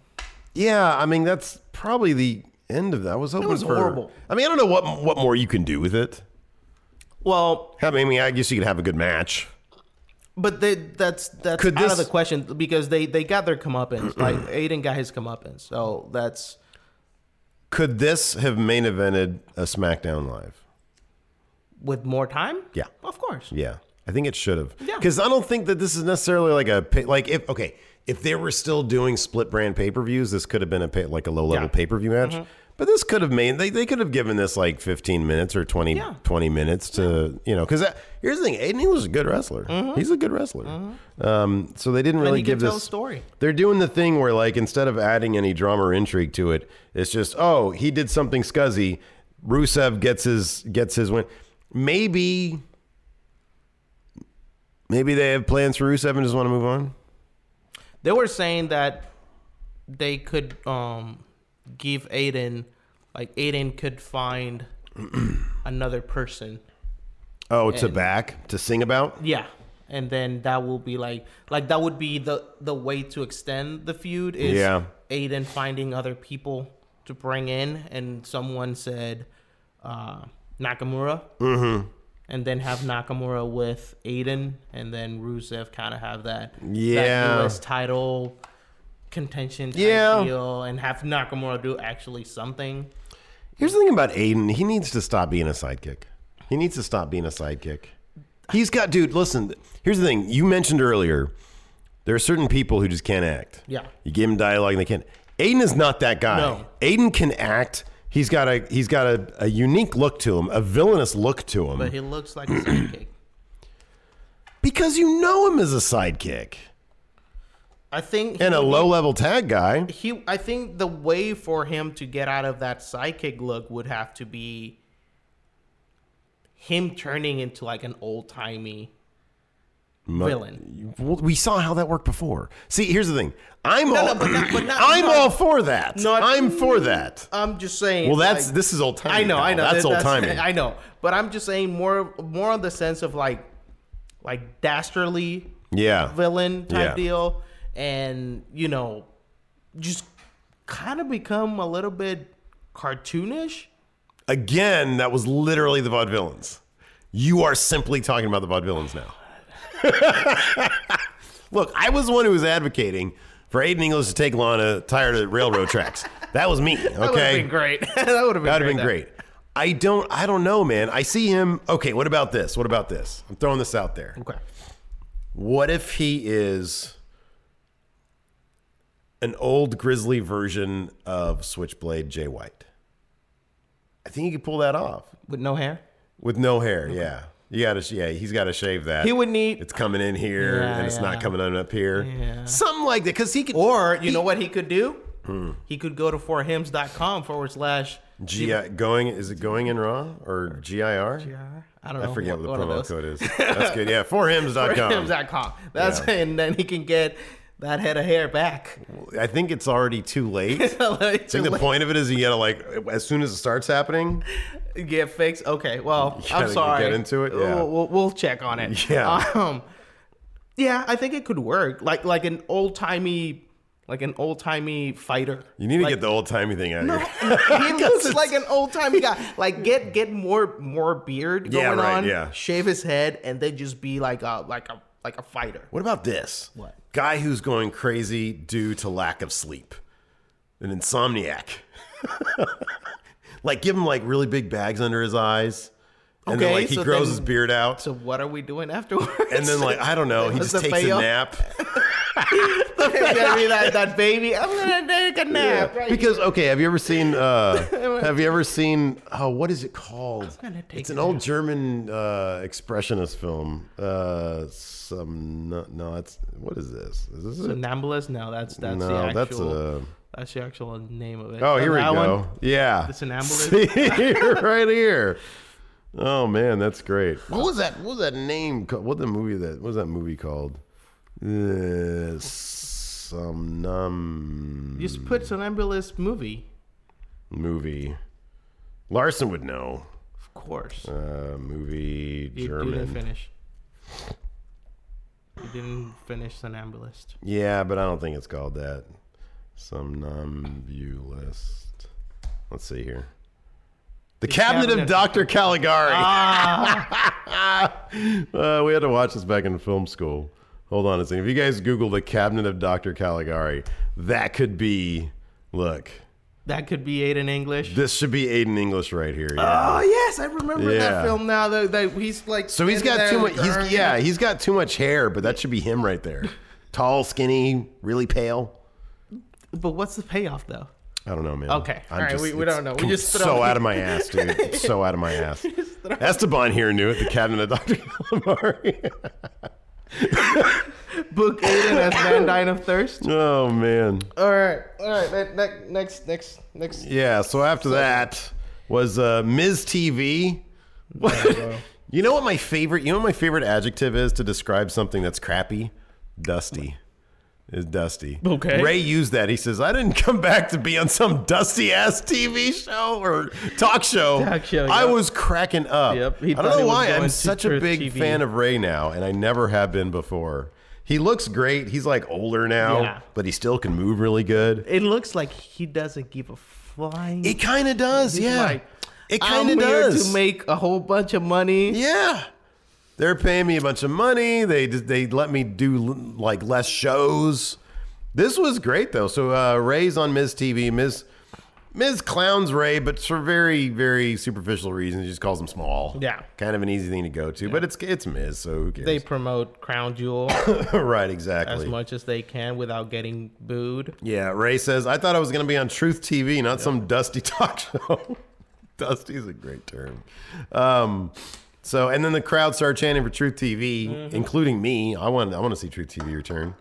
Yeah, I mean that's probably the end of that. I was hoping was for. horrible. I mean, I don't know what what more you can do with it. Well, I mean, I guess you could have a good match. but they, that's that's Could out of this- the question because they they got their comeuppance. like Aiden got his comeuppance, so that's Could this have main evented a SmackDown Live? with more time. Yeah. Of course. Yeah, I think it should have. Yeah. Because I don't think that this is necessarily like a like if okay if they were still doing split brand pay per views, this could have been a pay, like a low level Yeah. pay per view match. Mhm. But this could have made they, they could have given this like 15 minutes or 20, Yeah. 20 minutes to you know because here's the thing Aiden English is a good wrestler he's a good wrestler um, so they didn't Mm-hmm. Really give tell this a story. they're doing the thing where like instead of adding any drama or intrigue to it it's just oh he did something scuzzy Rusev gets his gets his win maybe maybe they have plans for Rusev and just want to move on They were saying that they could um give Aiden like Aiden could find another person. oh to And- back to sing about Yeah. And then that will be like like that would be the the way to extend the feud is Yeah. Aiden finding other people to bring in and someone said uh Nakamura. mm-hmm And then have Nakamura with Aiden, and then Rusev kind of have that, Yeah. that US title contention Yeah. deal, and have Nakamura do actually something. Here's the thing about Aiden. He needs to stop being a sidekick. He needs to stop being a sidekick. He's got, dude, listen, here's the thing. You mentioned earlier There are certain people who just can't act. Yeah. You give him dialogue and they can't. Aiden is not that guy. No. Aiden can act. He's got a he's got a, a unique look to him, a villainous look to him. But he looks like a sidekick. because you know him as a sidekick I think and a low level tag guy. he I think the way for him to get out of that sidekick look would have to be him turning into like an old timey Mu- villain. Well, we saw how that worked before. See, here's the thing. I'm No, all no, but not- but not- I'm not- all for that. not- I'm for that. I'm just saying. Well, that's like- this is old timey. I know, I know. That's that- old timey. I know, but I'm just saying more, more on the sense of like, like dastardly Yeah. villain type Yeah. deal, and you know, just kind of become a little bit cartoonish. Again, that was literally the vaudevillains. You are simply talking about the vaudevillains now. Look, I was the one who was advocating for Aiden English to take Lana uh, tired of railroad tracks. That was me. Okay, That would have been great. that would have been That'd great. have been great. I don't. I don't know, man. I see him. Okay, what about this? What about this? I'm throwing this out there. Okay. What if he is an old grizzly version of Switchblade Jay White? I think he could pull that off With no hair. with no hair. Yeah, you got to. Yeah, he's got to shave that. He would need- It's coming in here, Yeah, and it's yeah. not coming on up here. Yeah. Something like that, because he could. Or you know what he could do? Hmm. He could go to forhims.com forward slash G going is it going in raw or GIR? I don't know. I forget what the promo code is. That's good. Yeah, forhims.com. Forhims.com. That's Yeah. and then he can get that head of hair back. I think it's already too late. Like, I think the point of it is you gotta like as soon as it starts happening. get fixed. Okay, well, I'm sorry. get into it, yeah. We'll, we'll, we'll check on it. Yeah. Um, yeah, I think it could work. Like like an old timey, like an old timey fighter. You need to Like, get the old timey thing out of here. he looks like an old timey guy. Like get get more more beard Yeah, going right, on. yeah. Shave his head and then just be like a like a like a fighter. What about this? What? Guy who's going crazy due to lack of sleep. An insomniac. like give him like really big bags under his eyes. And then Okay, like he so grows then- his beard out. So what are we doing afterwards? and then like I don't know, he just the takes a nap. Be that, that baby. I'm gonna take a nap. right Because okay, have you ever seen uh have you ever seen oh what is it called? It's an old German uh expressionist film. Uh some no, no it's what is this? Is this it? Somnambulist? No, that's that's No, the actual. that's a- that's the actual name of it. Oh, here we go. one? Yeah. The Somnambulist? See, right here. Oh man, that's great. What was that? What was that name? called? What the movie that? What was that movie called? Uh, some num Just put Somnambulist movie. movie. Larson would know. Of course. Uh, movie You, you German. didn't finish. You didn't finish Somnambulist. Yeah, but I don't think it's called that. Somnambulist. Let's see here. The, Cabinet, Cabinet- of Dr. Caligari. Ah. uh, we had to watch this back in film school. Hold on a second. If you guys Google the Cabinet of Dr. Caligari, that could be. Look, That could be Aiden English. this should be Aiden English right here. Yeah. Oh yes, I remember Yeah. that film now. That, that he's like. So he's got too much. He's yeah, he's got too much hair, but that should be him right there. Tall, skinny, really pale. But what's the payoff though? I don't know, man. Okay. I'm All right, just- we- we don't know. We just so out of my ass, dude. It's so out of my ass. Esteban here knew it. The cabinet of Dr. Calamari. Book Aiden as Van Dyne of Thirst. oh man. All right, all right. ne- ne- Next, next, next. Yeah. So after that was uh, Miz TV. you know what my favorite? You know what my favorite adjective is to describe something that's crappy? Dusty. Is dusty. Okay. Rey used that. He says, "I didn't come back to be on some dusty ass TV show or talk show. Talk show, I yep. was cracking up. Yep, he I don't know why. I'm such a big TV. fan of Rey now, and I never have been before. He looks great. He's like older now, Yeah. but he still can move really good. It looks like he doesn't give a flying. It kind of does, yeah. like, it kind of here does. to make a whole bunch of money. Yeah. They're paying me a bunch of money. They they let me do like less shows. This was great though. So uh, Rey's on Miz TV. Miz Miz clowns Rey, but for very, very superficial reasons. He just calls him small. Yeah. Kind of an easy thing to go to, but it's it's Miz, so who cares? They promote Crown Jewel right, exactly. as much as they can without getting booed. Yeah, Rey says, I thought I was going to be on Truth TV, not some dusty talk show. dusty is a great term. Um, so, and then the crowd started chanting for Truth TV, Mm-hmm. including me. I want, I want to see Truth TV return.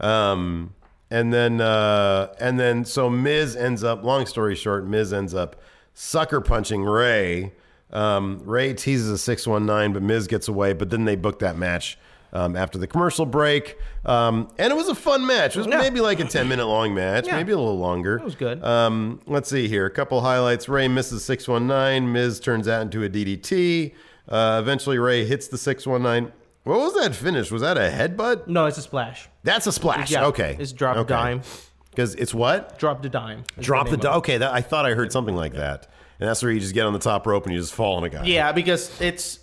Um, and then, uh, and then, so Miz ends up. Long story short, Miz ends up sucker punching Rey. Um, Rey teases a six one nine, but Miz gets away. But then they book that match. Um, after the commercial break, um, and it was a fun match. It was maybe like a ten minute long match, Yeah. maybe a little longer. It was good. Um, let's see here. A couple highlights. Rey misses 619. Miz turns that into a DDT. Uh, eventually, Rey hits the 619. What was that finish? Was that a headbutt? No, it's a splash. That's a splash. Yeah, okay. it's drop okay. dime. Because it's what? Drop the dime. Drop the name dime. Okay, that, I thought I heard something like that. And that's where you just get on the top rope and you just fall on a guy. Yeah, because it's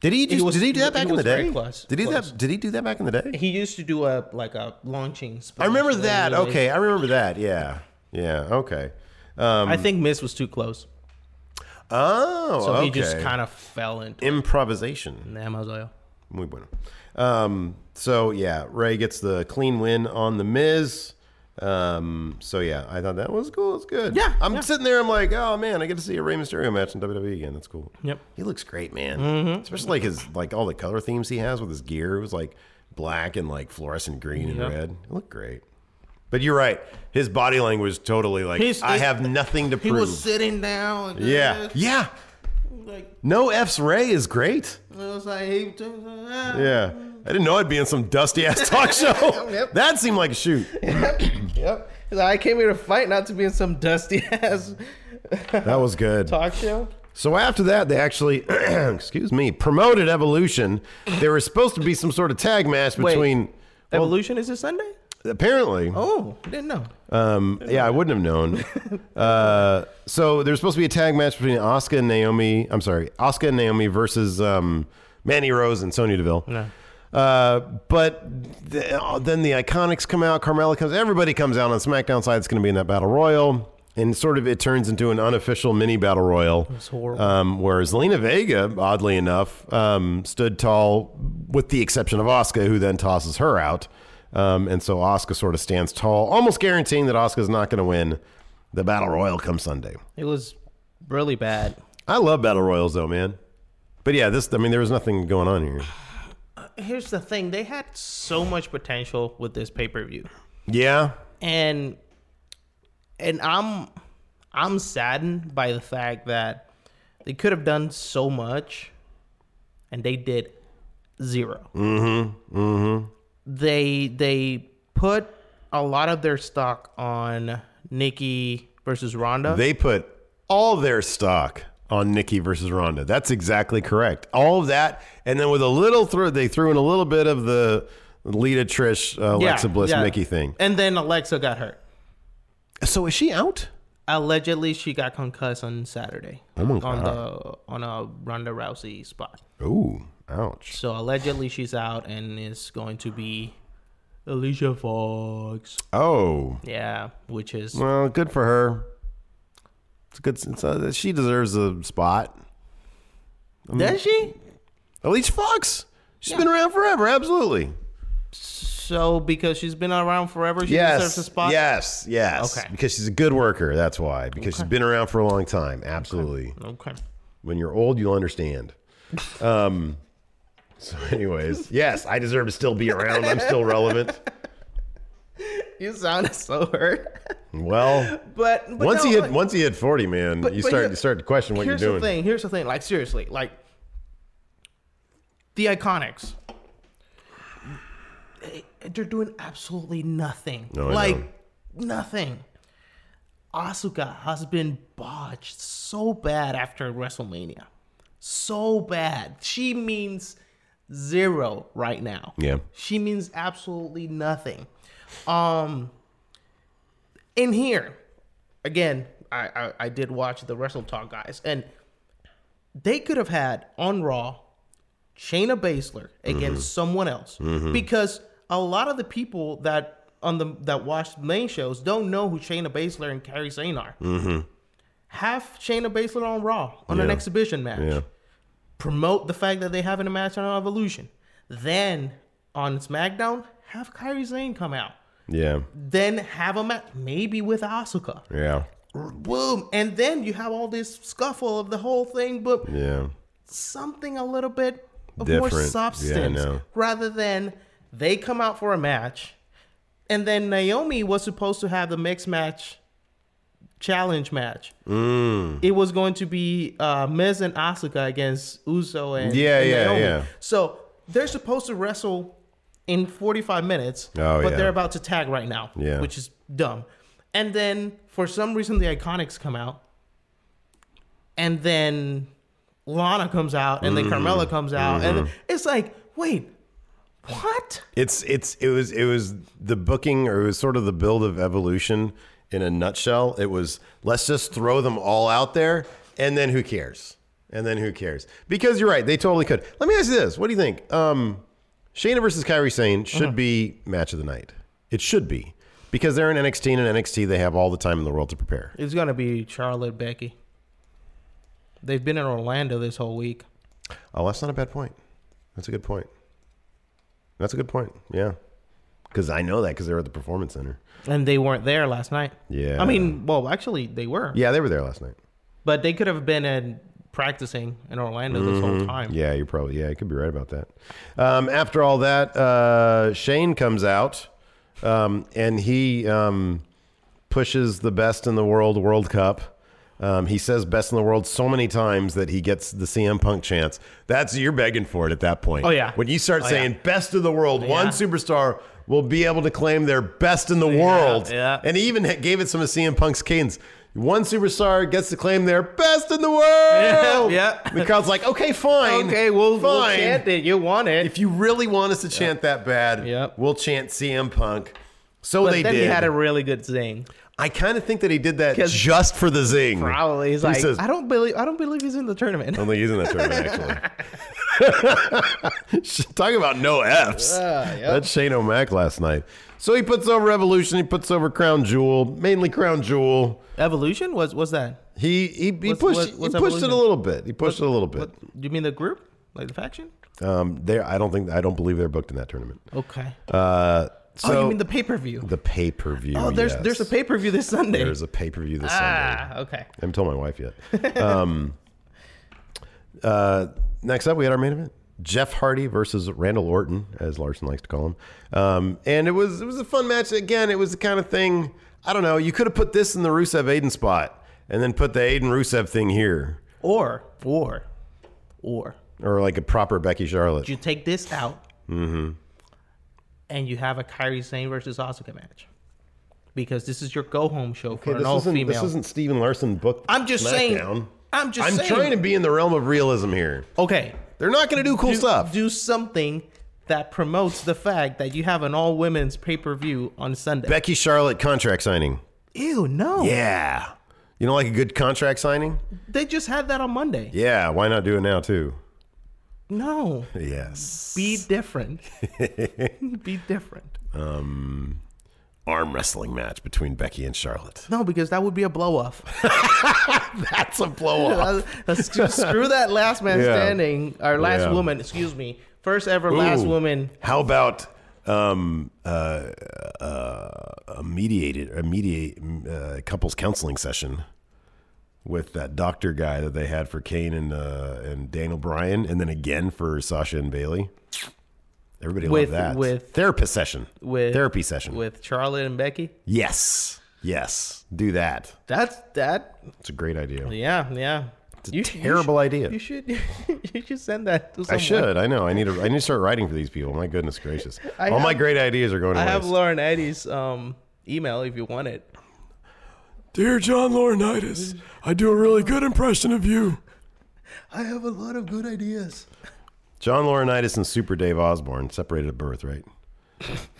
Did he just, was- did he do that back in the day? close, did he close. that did he do that back in the day? he used to do a like a launching. Splash. I remember that. Okay, I remember that. Yeah. Yeah, okay. Um, I think Miz was too close, oh, so okay. he just kind of fell into improvisation. Amazoyo. Muy bueno. Um, so yeah, Rey gets the clean win on the Miz. Um, so yeah, I thought that was cool. It's good. Yeah, I'm yeah. sitting there. I'm like, oh man, I get to see a Rey Mysterio match in WWE again. That's cool. Yep. He looks great, man. Mm-hmm. Especially like his like all the color themes he has with his gear. It was like black and like fluorescent green and Yep. red. It looked great. But you're right. His body language totally like He's- I have nothing to He prove. was sitting down. Like yeah, this. yeah. Like No F's Rey is great. it was like he. Yeah. Yeah. I didn't know I'd be in some dusty ass talk show. Yep. That seemed like a shoot. Yep. He's like, I came here to fight, not to be in some dusty ass That was good. talk show. So after that, they actually, excuse me, promoted Evolution. There was supposed to be some sort of tag match Wait. between. Evolution is this Sunday? Apparently. Oh, didn't know. Um, yeah, I wouldn't have known. Uh, so there's supposed to be a tag match between Asuka and Naomi. I'm sorry, Asuka and Naomi versus um, Mandy Rose and Sonya Deville. Yeah. Uh, but th- then the Iconics come out. Carmella comes. Everybody comes out on SmackDown side. It's going to be in that battle royal, and sort of it turns into an unofficial mini battle royal. It's horrible. Um, whereas Zelina Vega, oddly enough, um, stood tall, with the exception of Asuka, who then tosses her out. Um, and so Asuka sort of stands tall, almost guaranteeing that Asuka's not going to win the battle royal come Sunday. It was really bad. I love battle royals, though, man. But yeah, this. I mean, there was nothing going on here. Here's the thing: they had so much potential with this pay per view, Yeah, and and I'm I'm saddened by the fact that they could have done so much, and they did 0 Mm-hmm. Mm-hmm. They they put a lot of their stock on Nikki versus Ronda. They put all their stock on Nikki versus Ronda. That's exactly correct. All of that, and then with a little throw, they threw in a little bit of the Lita Trish uh, Yeah, Alexa Bliss yeah. Nikki thing. and then Alexa got hurt. So is she out? Allegedly, she got concussed on Saturday. Oh my on God. the on a Ronda Rousey spot. Ooh, ouch. So allegedly, she's out and is going to be Alicia Fox. Oh, Yeah, which is well, good for her. It's a good. It's, uh, she deserves a spot. does she? Alicia Fox. She's been around forever. Absolutely. So because she's been around forever, she yes. deserves a spot. Yes. Yes. Okay. Because she's a good worker. That's why. Because she's been around for a long time. Absolutely. Okay. When you're old, you'll understand. Um. So, anyways, yes, I deserve to still be around. I'm still relevant. You sounded so hurt. Well, But, but once no, you hit like- once you hit 40, man, But- you but start you start to question what you're doing. here's doing. the thing. Here's the thing. Like seriously, like the Iconics, they, they're doing absolutely nothing. No, like nothing. Asuka has been botched so bad after WrestleMania, so bad. She means zero right now. Yeah. She means absolutely nothing. Um, in here, again, I, I I did watch the Wrestle Talk guys, and they could have had on Raw Shayna Baszler against someone else Mhm. because a lot of the people that on the that watch main shows don't know who Shayna Baszler and Kairi Sane are. Mm-hmm. have Shayna Baszler on Raw on an exhibition match. Yeah. Promote the fact that they having a match on Evolution. Then on SmackDown, have Kairi Sane come out. Yeah. Then have a match maybe with Asuka. Yeah. Boom, and then you have all this scuffle of the whole thing, but Yeah. something a little bit of Different. more substance know. rather than they come out for a match and then Naomi was supposed to have the mixed match challenge match. Mm. It was going to be uh, Miz and Asuka against Uso and, Yeah, and yeah, Naomi. yeah. So they're supposed to wrestle in 45 minutes, Oh, but yeah. they're about to tag right now, Yeah. which is dumb. And then for some reason, the Iconics come out, and then Lana comes out, and then Mhm. Carmella comes out, and Mhm. it's like, wait, what? It's it's it was it was the booking or it was sort of the build of evolution in a nutshell. It was let's just throw them all out there and then who cares? And then who cares? Because you're right, they totally could. Let me ask you this: What do you think? Um, Shayna versus Kairi Sane should be match of the night. It should be because they're in NXT and in NXT they have all the time in the world to prepare. It's gonna be Charlotte Becky. They've been in Orlando this whole week. Oh, that's not a bad point. That's a good point. That's a good point. Yeah, because I know that because they were at the Performance Center. And they weren't there last night. Yeah. I mean, well, actually, they were. Yeah, they were there last night. But they could have been in practicing in Orlando this whole Mhm. time. Yeah, you're probably yeah, you could be right about that. Um, after all that, uh, Shane comes out um, and he um, pushes the best in the world World Cup. Um, he says best in the world so many times that he gets the CM Punk chance. That's you're begging for it at that point. Oh, yeah. When you start Oh, saying yeah. best of the world, one Yeah. superstar will be able to claim their best in the world. yeah. And he even gave it some of CM Punk's cadence. One superstar gets to claim their best in the world. yeah. The crowd's like, okay, fine. Okay, we'll, we'll fine. chant it. You want it. If you really want us to chant that bad, we'll chant CM Punk. So but they then did. he had a really good zing. I kind of think that he did that just for the zing. Probably. He's He like, says- I don't believe I don't believe he's in the tournament. I don't think he's in that tournament, actually. Talking about no F's. Ah, yep. That's Shane O'Mac last night. So he puts over Evolution. He puts over Crown Jewel, mainly Crown Jewel. Evolution was was that? He he, he What's- pushed what- he pushed Evolution? it a little bit. He pushed it a little bit. Do you mean the group, like the faction? Um, there, I don't think I don't believe they're booked in that tournament. Okay. Uh, so oh, you mean the pay per view? the pay per view? Oh, there's there's a pay per view this Sunday. There's a pay per view this Sunday. ah, okay. I haven't told my wife yet. Um, uh, next up, we had our main event: Jeff Hardy versus Randall Orton, as Larson likes to call him. Um, and it was it was a fun match. Again, it was the kind of thing. I don't know. You could have put this in the Rusev Aiden spot, and then put the Aiden Rusev thing here, Or or or or like a proper Becky Charlotte. you take this out Mm-hmm. And you have a Kairi Sane versus Asuka match. Because this is your go home show Okay, for an all female. this isn't Steven Larson booked. I'm just saying-. I'm just I'm saying. trying to be in the realm of realism here. Okay. They're not going to do cool stuff. Do something that promotes the fact that you have an all women's pay per view on Sunday. Becky Charlotte contract signing. Ew, no. Yeah. You don't like a good contract signing? They just had that on Monday. Yeah, why not do it now too? No. Yes. Be different. Be different. Um arm wrestling match between Becky and Charlotte. No, because that would be a blow off. That's a blow off. screw, that last man Yeah. standing, or last Yeah. woman, excuse me. First ever last woman. How about um uh, uh a mediated a mediate uh, couples counseling session with that doctor guy that they had for Kane and uh and Daniel Bryan and then again for Sasha and Bayley. Everybody With- loved that. with- therapist session. With therapy session. with Charlotte and Becky. yes. Yes. Do that. That's that. It's a great idea. Yeah, yeah. It's a terrible idea. You should. You should send that to someone. I should. I know. I need to. I need to start writing for these people. My goodness gracious! All my great ideas are going to I have. Laurinaitis's um, email if you want it. Dear John Laurinaitis, I do a really good impression of you. I have a lot of good ideas. John Laurinaitis and Super Dave Osborne separated at birth, right?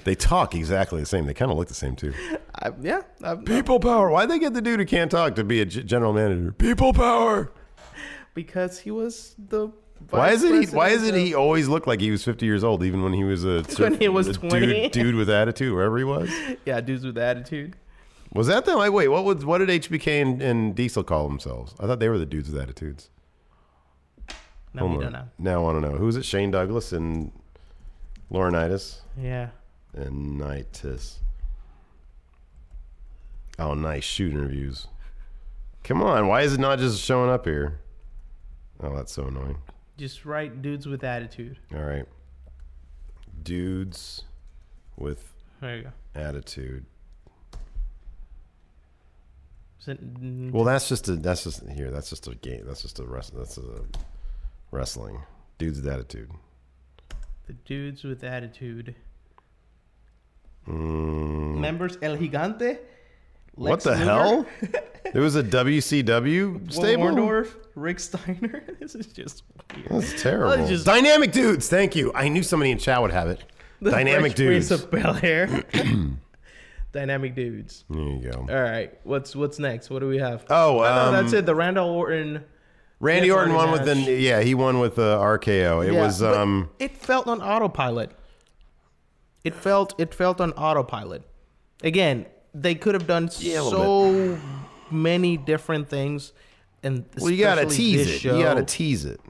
they talk exactly the same. They kind of look the same too. I, yeah. I'm, People power. Why'd they get the dude who can't talk to be a g- general manager? People power. because he was the. Why is it? He, why is president it he always looked like he was fifty years old, even when he was a When he was a 20? dude, dude with attitude, wherever he was? Yeah, dudes with attitude. Was that the wait? What was what did HBK and, and Diesel call themselves? I thought they were the dudes with attitudes. Now Hold we don't know. Now I want to know who's it? Shane Douglas and Laurinaitis. Yeah. And Nitis. Oh, nice shoot interviews. Come on, why is it not just showing up here? Oh, that's so annoying. Just write dudes with attitude. All right, dudes with There you go. attitude. Well, that's just a that's just here. That's just a game. That's just a rest. That's a wrestling. Dudes with attitude. the dudes with attitude. Mm, Members El Gigante. what the Luger, hell? there was a WCW stable. Orndorff, Rick Steiner. this is just weird. That's terrible. It's just- Dynamic dudes. Thank you. I knew somebody in chat would have it. The Dynamic Fresh Prince dudes. of Bel Air. Dynamic dudes. There you go. All right. What's what's next? What do we have? Oh, no, that's um, it. The Randall Orton. Randy Orton won with the yeah he won with the RKO. It Yeah, was um It felt on autopilot. It felt it felt on autopilot. Again, they could have done little so many different things, and well you gotta tease it. Show. You gotta tease it.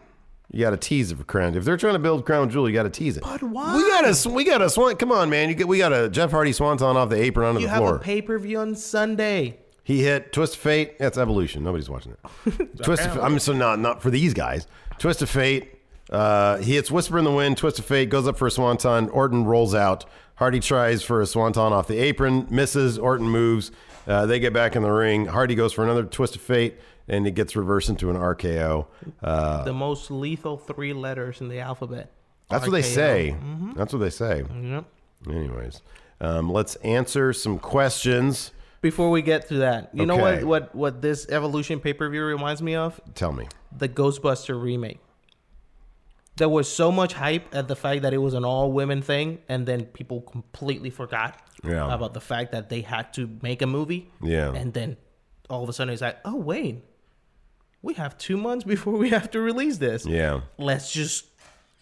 You gotta tease it for crown. If they're trying to build crown jewel, you gotta tease it. But why? We gotta we gotta swan. Come on, man. You get we got a Jeff Hardy swanton off the apron onto You the have floor. a pay per view on Sunday. He hit Twist of Fate. That's Evolution. Nobody's watching it. Twist of I'm so not not for these guys. Twist of Fate. Uh, he hits Whisper in the Wind. Twist of Fate goes up for a swanton. Orton rolls out. Hardy tries for a swanton off the apron, misses. Orton moves. Uh, they get back in the ring. Hardy goes for another Twist of Fate, and it gets reversed into an RKO. Uh, the most lethal three letters in the alphabet. that's what they RKO. say. Mhm. That's what they say. Yep. Anyways, um, let's answer some questions. Before we get to that, you know what what what this Evolution pay per view reminds me of? Tell me. The Ghostbuster remake. There was so much hype at the fact that it was an all women thing, and then people completely forgot Yeah. about the fact that they had to make a movie. Yeah. And then all of a sudden it's like, oh wait, we have two months before we have to release this. Yeah. Let's just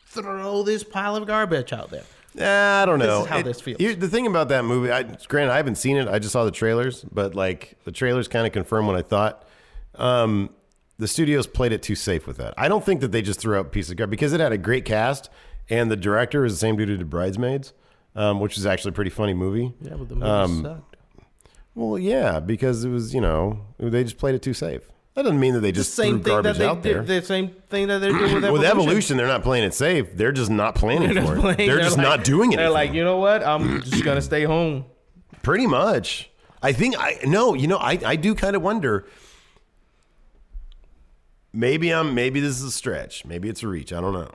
throw this pile of garbage out there. Uh, I don't This know. is how It- this feels. here- the thing about that movie, I, granted, I haven't seen it. I just saw the trailers, but like the trailers kind of confirm what I thought. Um, the studios played it too safe with that. I don't think that they just threw out a piece of garbage because it had a great cast, and the director is the same dude who did Bridesmaids, um, which is actually a pretty funny movie. Yeah, but the movie Um, sucked. Well, yeah, because it was you know they just played it too safe. That doesn't mean that they The just same threw garbage out there. did. The same thing that they're doing with With Evolution. evolution, they're not playing it safe. They're just not planning They're for it. playing- They're just like- not doing it. They're like, you know what? I'm just gonna stay home. Pretty much. I think I no, you know, I, I do kind of wonder. Maybe I'm maybe this is a stretch. Maybe it's a reach. I don't know.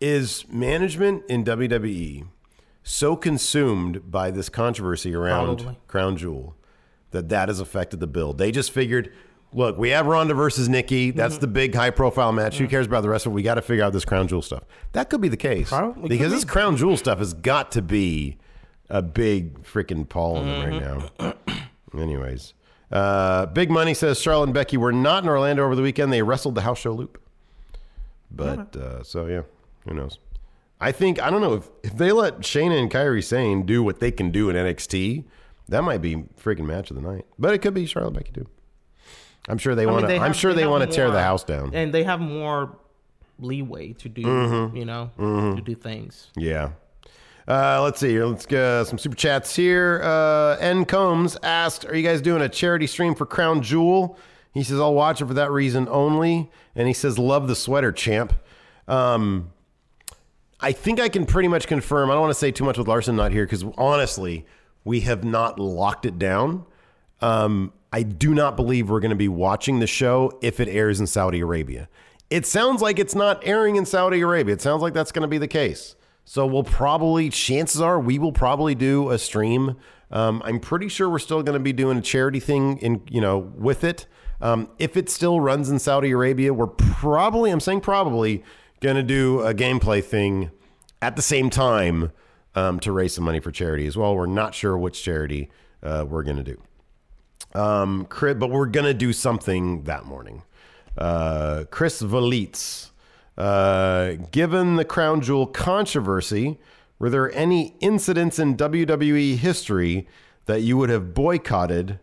Is management in WWE so consumed by this controversy around Probably. Crown Jewel that that has affected the build? They just figured, look, we have Ronda versus Nikki. That's Mm-hmm. the big high profile match. Who cares about the rest of it? We got to figure out this Crown Jewel stuff. That could be the case Probably because be. this Crown Jewel stuff has got to be a big freaking Paul in them right Mm-hmm. now. Anyways, uh, Big Money says Charlotte and Becky were not in Orlando over the weekend. They wrestled the house show loop. But uh, so yeah, who knows? I think I don't know if if they let Shayna and Kairi Sane do what they can do in NXT, that might be freaking match of the night. But it could be Charlotte Becky too. I'm sure they I mean, want to. I'm sure they, have want to tear the house down. and they have more leeway to do, Mhm. you know, Mhm. to do things. Yeah. Uh, let's see here. Let's get some super chats here. Uh, N Combs asked, "Are you guys doing a charity stream for Crown Jewel?" He says, "I'll watch it for that reason only." And he says, "Love the sweater, champ." Um, I think I can pretty much confirm. I don't want to say too much with Larson not here because honestly, we have not locked it down. Um, I do not believe we're going to be watching the show if it airs in Saudi Arabia. It sounds like it's not airing in Saudi Arabia. It sounds like that's going to be the case. So we'll probably, chances are, we will probably do a stream. Um, I'm pretty sure we're still going to be doing a charity thing in, you know, with it. Um, if it still runs in Saudi Arabia, we're probably, I'm saying probably, going to do a gameplay thing at the same time um, to raise some money for charity as well. We're not sure which charity uh, we're going to do. Um, Chris, but we're gonna do something that morning. Uh, Chris Valitz, uh, given the crown jewel controversy, were there any incidents in WWE history that you would have boycotted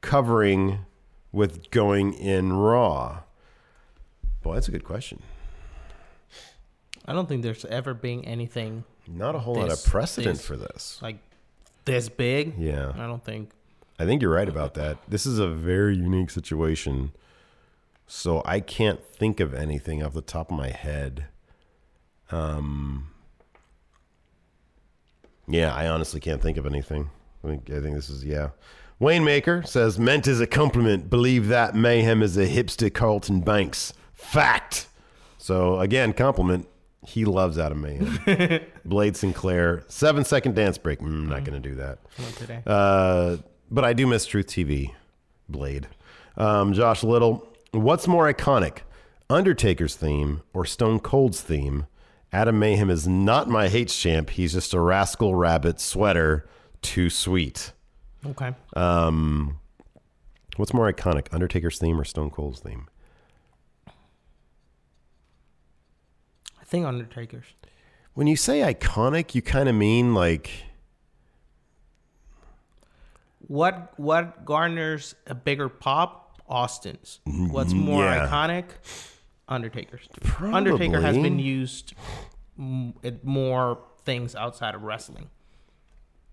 covering with going in Raw? Boy, that's a good question. I don't think there's ever been anything. Not a whole lot of precedent this- for this. Like this big. Yeah. I don't think. I think you're right about that. This is a very unique situation. So I can't think of anything off the top of my head. Um Yeah, I honestly can't think of anything. I think I think this is yeah. Wayne Maker says meant as a compliment. Believe that mayhem is a hipster Carlton Banks. Fact. So again, compliment. He loves Adam Mayhem. Blade Sinclair, seven second dance break. Mm, not going to do that. Not today. Uh, but I do miss Truth TV. Blade. Um, Josh Little, what's more iconic, Undertaker's theme or Stone Cold's theme? Adam Mayhem is not my hates champ. He's just a rascal rabbit sweater. Too sweet. Okay. Um, what's more iconic, Undertaker's theme or Stone Cold's theme? I think Undertaker's. When you say iconic, you kind of mean like What what garners a bigger pop? Austin's. What's more yeah. iconic? Undertaker's. Undertaker has been used mm, at more things outside of wrestling.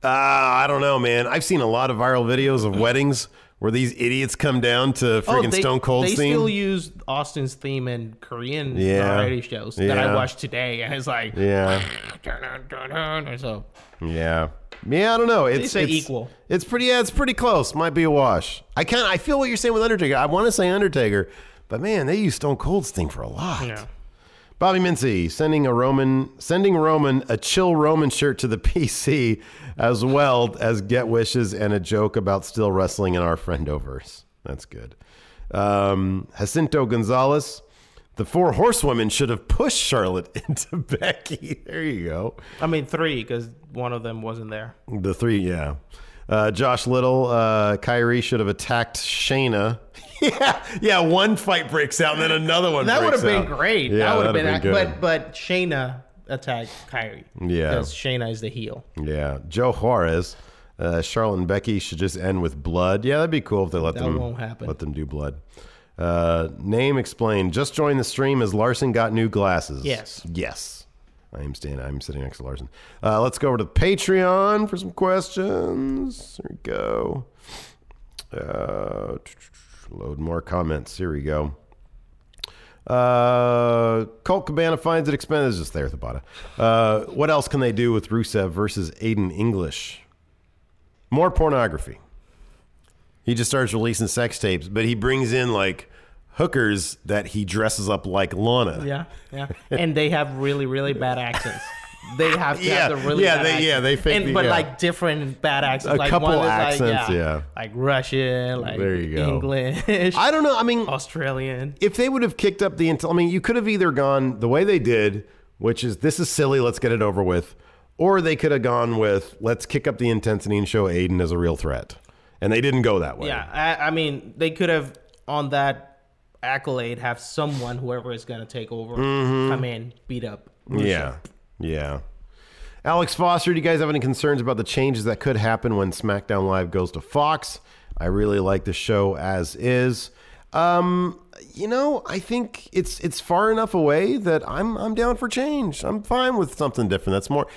Uh, I don't know, man. I've seen a lot of viral videos of weddings where these idiots come down to freaking Oh, they, Stone Cold's They theme. still use Austin's theme in Korean Yeah. variety shows that I Yeah. watched today, and it's like, yeah, so yeah, yeah. I don't know. It's it's, equal. It's pretty. Yeah, it's pretty close. Might be a wash. I kind. I feel what you're saying with Undertaker. I want to say Undertaker, but man, they use Stone Cold's theme for a lot. Yeah. Bobby Mincy sending a Roman sending Roman a chill Roman shirt to the PC as well as get wishes and a joke about still wrestling in our friendoverse. That's good. Um, Jacinto Gonzalez, the four horsewomen should have pushed Charlotte into Becky. There you go. I mean three because one of them wasn't there. The three, yeah. Uh, Josh Little, uh, Kairi should have attacked Shayna. yeah, yeah. One fight breaks out and then another one. that would have been out. great. Yeah, that would have that'd been, good. but but Shayna attacked Kairi. Yeah. because Shayna is the heel. Yeah, Joe Juarez, uh, Charlotte and Becky should just end with blood. Yeah, that'd be cool if they let That them won't happen. let them do blood. Uh, name explained. Just joined the stream as Larson got new glasses. Yes. yes. I am standing. I'm sitting next to Larson. Uh, let's go over to the Patreon for some questions. Here we go. Uh, load more comments. Here we go. Uh, Colt Cabana finds it expensive. It's just there at the bottom. Uh, what else can they do with Rusev versus Aiden English? More pornography. He just starts releasing sex tapes, but he brings in like hookers that he dresses up like Lana. Yeah, yeah, and they have really really bad accents. They have to Yeah, have the really yeah, bad they- accents. yeah, they fake and, the- but yeah. like different bad accents. A like couple one accents, like, yeah. like Russian, like There you go. English. I don't know. I mean, Australian. if they would have kicked up the I mean, you could have either gone the way they did, which is this is silly, let's get it over with, or they could have gone with let's kick up the intensity and show Aiden as a real threat. And they didn't go that way. Yeah, I, I mean they could have on that accolade have someone whoever is gonna take over Mhm. come in beat up. Yeah. Yeah. Alex Foster, do you guys have any concerns about the changes that could happen when SmackDown Live goes to Fox? I really like the show as is. Um, you know, I think it's it's far enough away that I'm I'm down for change. I'm fine with something different. That's more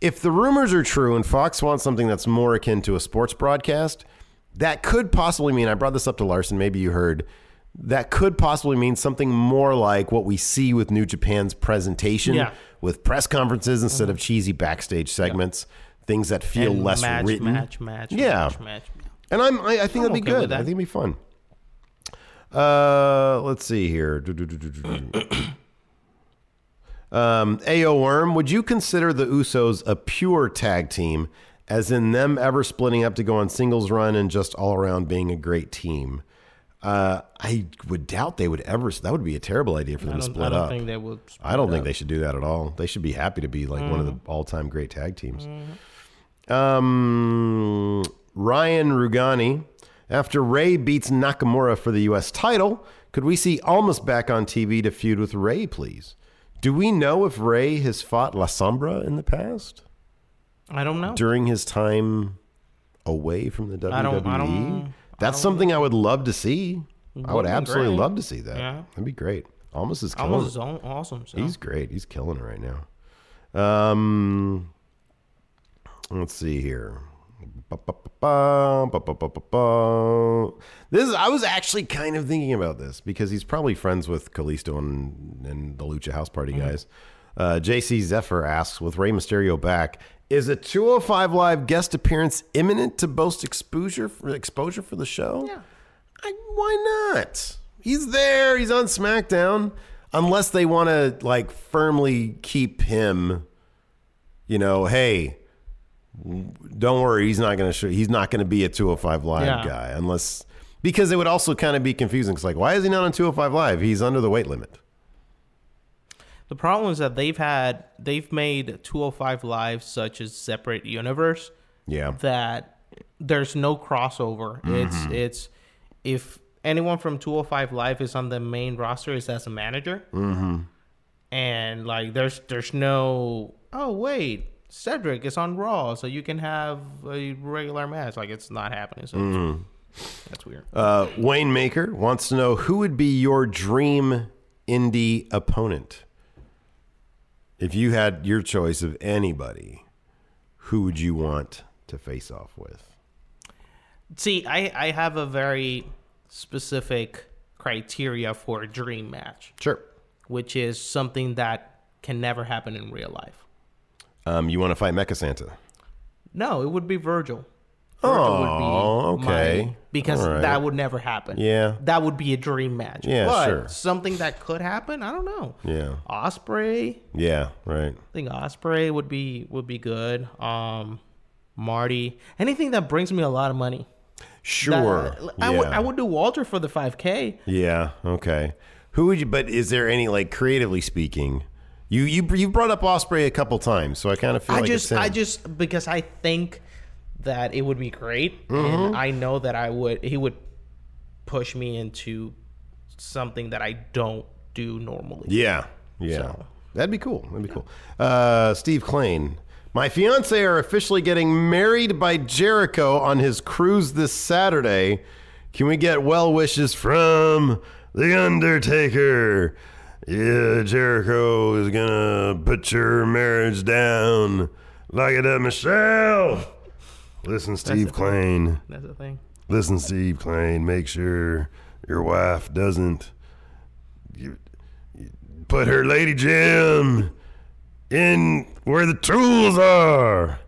if the rumors are true and Fox wants something that's more akin to a sports broadcast, that could possibly mean I brought this up to Larson, maybe you heard. That could possibly mean something more like what we see with New Japan's presentation Yeah. with press conferences instead of cheesy backstage segments, things that feel And less match, written. match, match, yeah. match, match. And I'm I, I think I'm that'd be okay with good. that. I think it'd be fun. Uh, let's see here. Um, AO Worm, would you consider the Usos a pure tag team, as in them ever splitting up to go on singles run and just all around being a great team? Uh, I would doubt they would ever. That would be a terrible idea for them to split I don't up. think they would I don't think up. they should do that at all. They should be happy to be like one of the all-time great tag teams. Um, Ryan Rugani. After Rey beats Nakamura for the U.S. title, could we see Almas back on TV to feud with Rey, please? Do we know if Rey has fought La Sombra in the past I don't know. during his time away from the WWE. I don't- I don't- That's something I would love to see. I would Would absolutely great. love to see that. Yeah. That'd be great. Almas is killing. Almas is it. awesome. So. He's great. He's killing it right now. Um, let's see here. This I was actually kind of thinking about this because he's probably friends with Kalisto and, and the Lucha House Party Mm-hmm. Uh, JC Zephyr asks, with Rey Mysterio back, is a 205 Live guest appearance imminent to boast exposure for, exposure for the show? Yeah. I, why not? He's there. He's on SmackDown. Unless they want to like firmly keep him, you know, hey, don't worry, he's not going to show. He's not going to be a 205 Live Yeah. guy unless because it would also kind of be confusing. It's like, why is he not on 205 Live? He's under the weight limit. The problem is that they've had they've made 205 Live such a separate universe. Yeah. That there's no crossover. It's Mhm. it's if anyone from 205 Live is on the main roster is as a manager, Mm-hmm. and like there's there's no oh wait Cedric is on Raw, so you can have a regular match. Like it's not happening. So it's- Mhm. that's weird. Uh, Wayne Maker wants to know who would be your dream indie opponent. If you had your choice of anybody, who would you want to face off with? See, I, I have a very specific criteria for a dream match. Sure. Which is something that can never happen in real life. Um, you want to fight Mecha Santa? No, it would be Virgil. Oh, okay. because right. that would never happen. Yeah. That would be a dream match. Yeah, but sure. Something that could happen, I don't know. Yeah. Osprey, Yeah, right. I think Osprey would be would be good. Um, Marty, anything that brings me a lot of money. Sure. That- I would Yeah. I would do Walter for the 5K. Yeah. Okay. Who would you? But is there any like creatively speaking? You you you brought up Osprey a couple times, so I kind of feel like I like just. I just because I think that it would be great, Mhm. and I know that I would he would push me into something that I don't do normally. Yeah, yeah, So- that'd be cool. That'd be cool. Uh, Steve Klain, my fiance are officially getting married by Jericho on his cruise this Saturday. Can we get well wishes from the Undertaker? Yeah, Jericho is gonna put your marriage down. Like it up, Michelle. Listen, Steve thing. That's the thing. Listen, Steve Klain, make sure your wife doesn't you, you put her lady jam in where the tools are.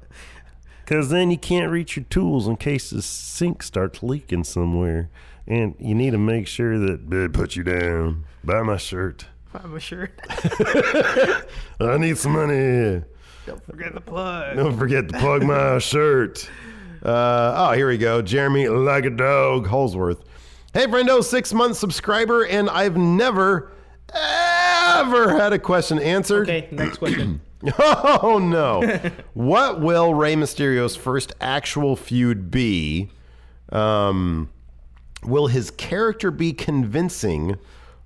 Because then you can't reach your tools in case the sink starts leaking somewhere. And you need to make sure that, babe, put you down. Buy my shirt. Buy my shirt. I need some money. Don't forget the plug. Don't forget to plug my shirt. Uh, oh, here we go. Jeremy like a dog Holsworth. Hey, friendo, six month subscriber, and I've never, ever had a question answered. Okay, next question. oh no! what will Rey Mysterio's first actual feud be? Um, will his character be convincing,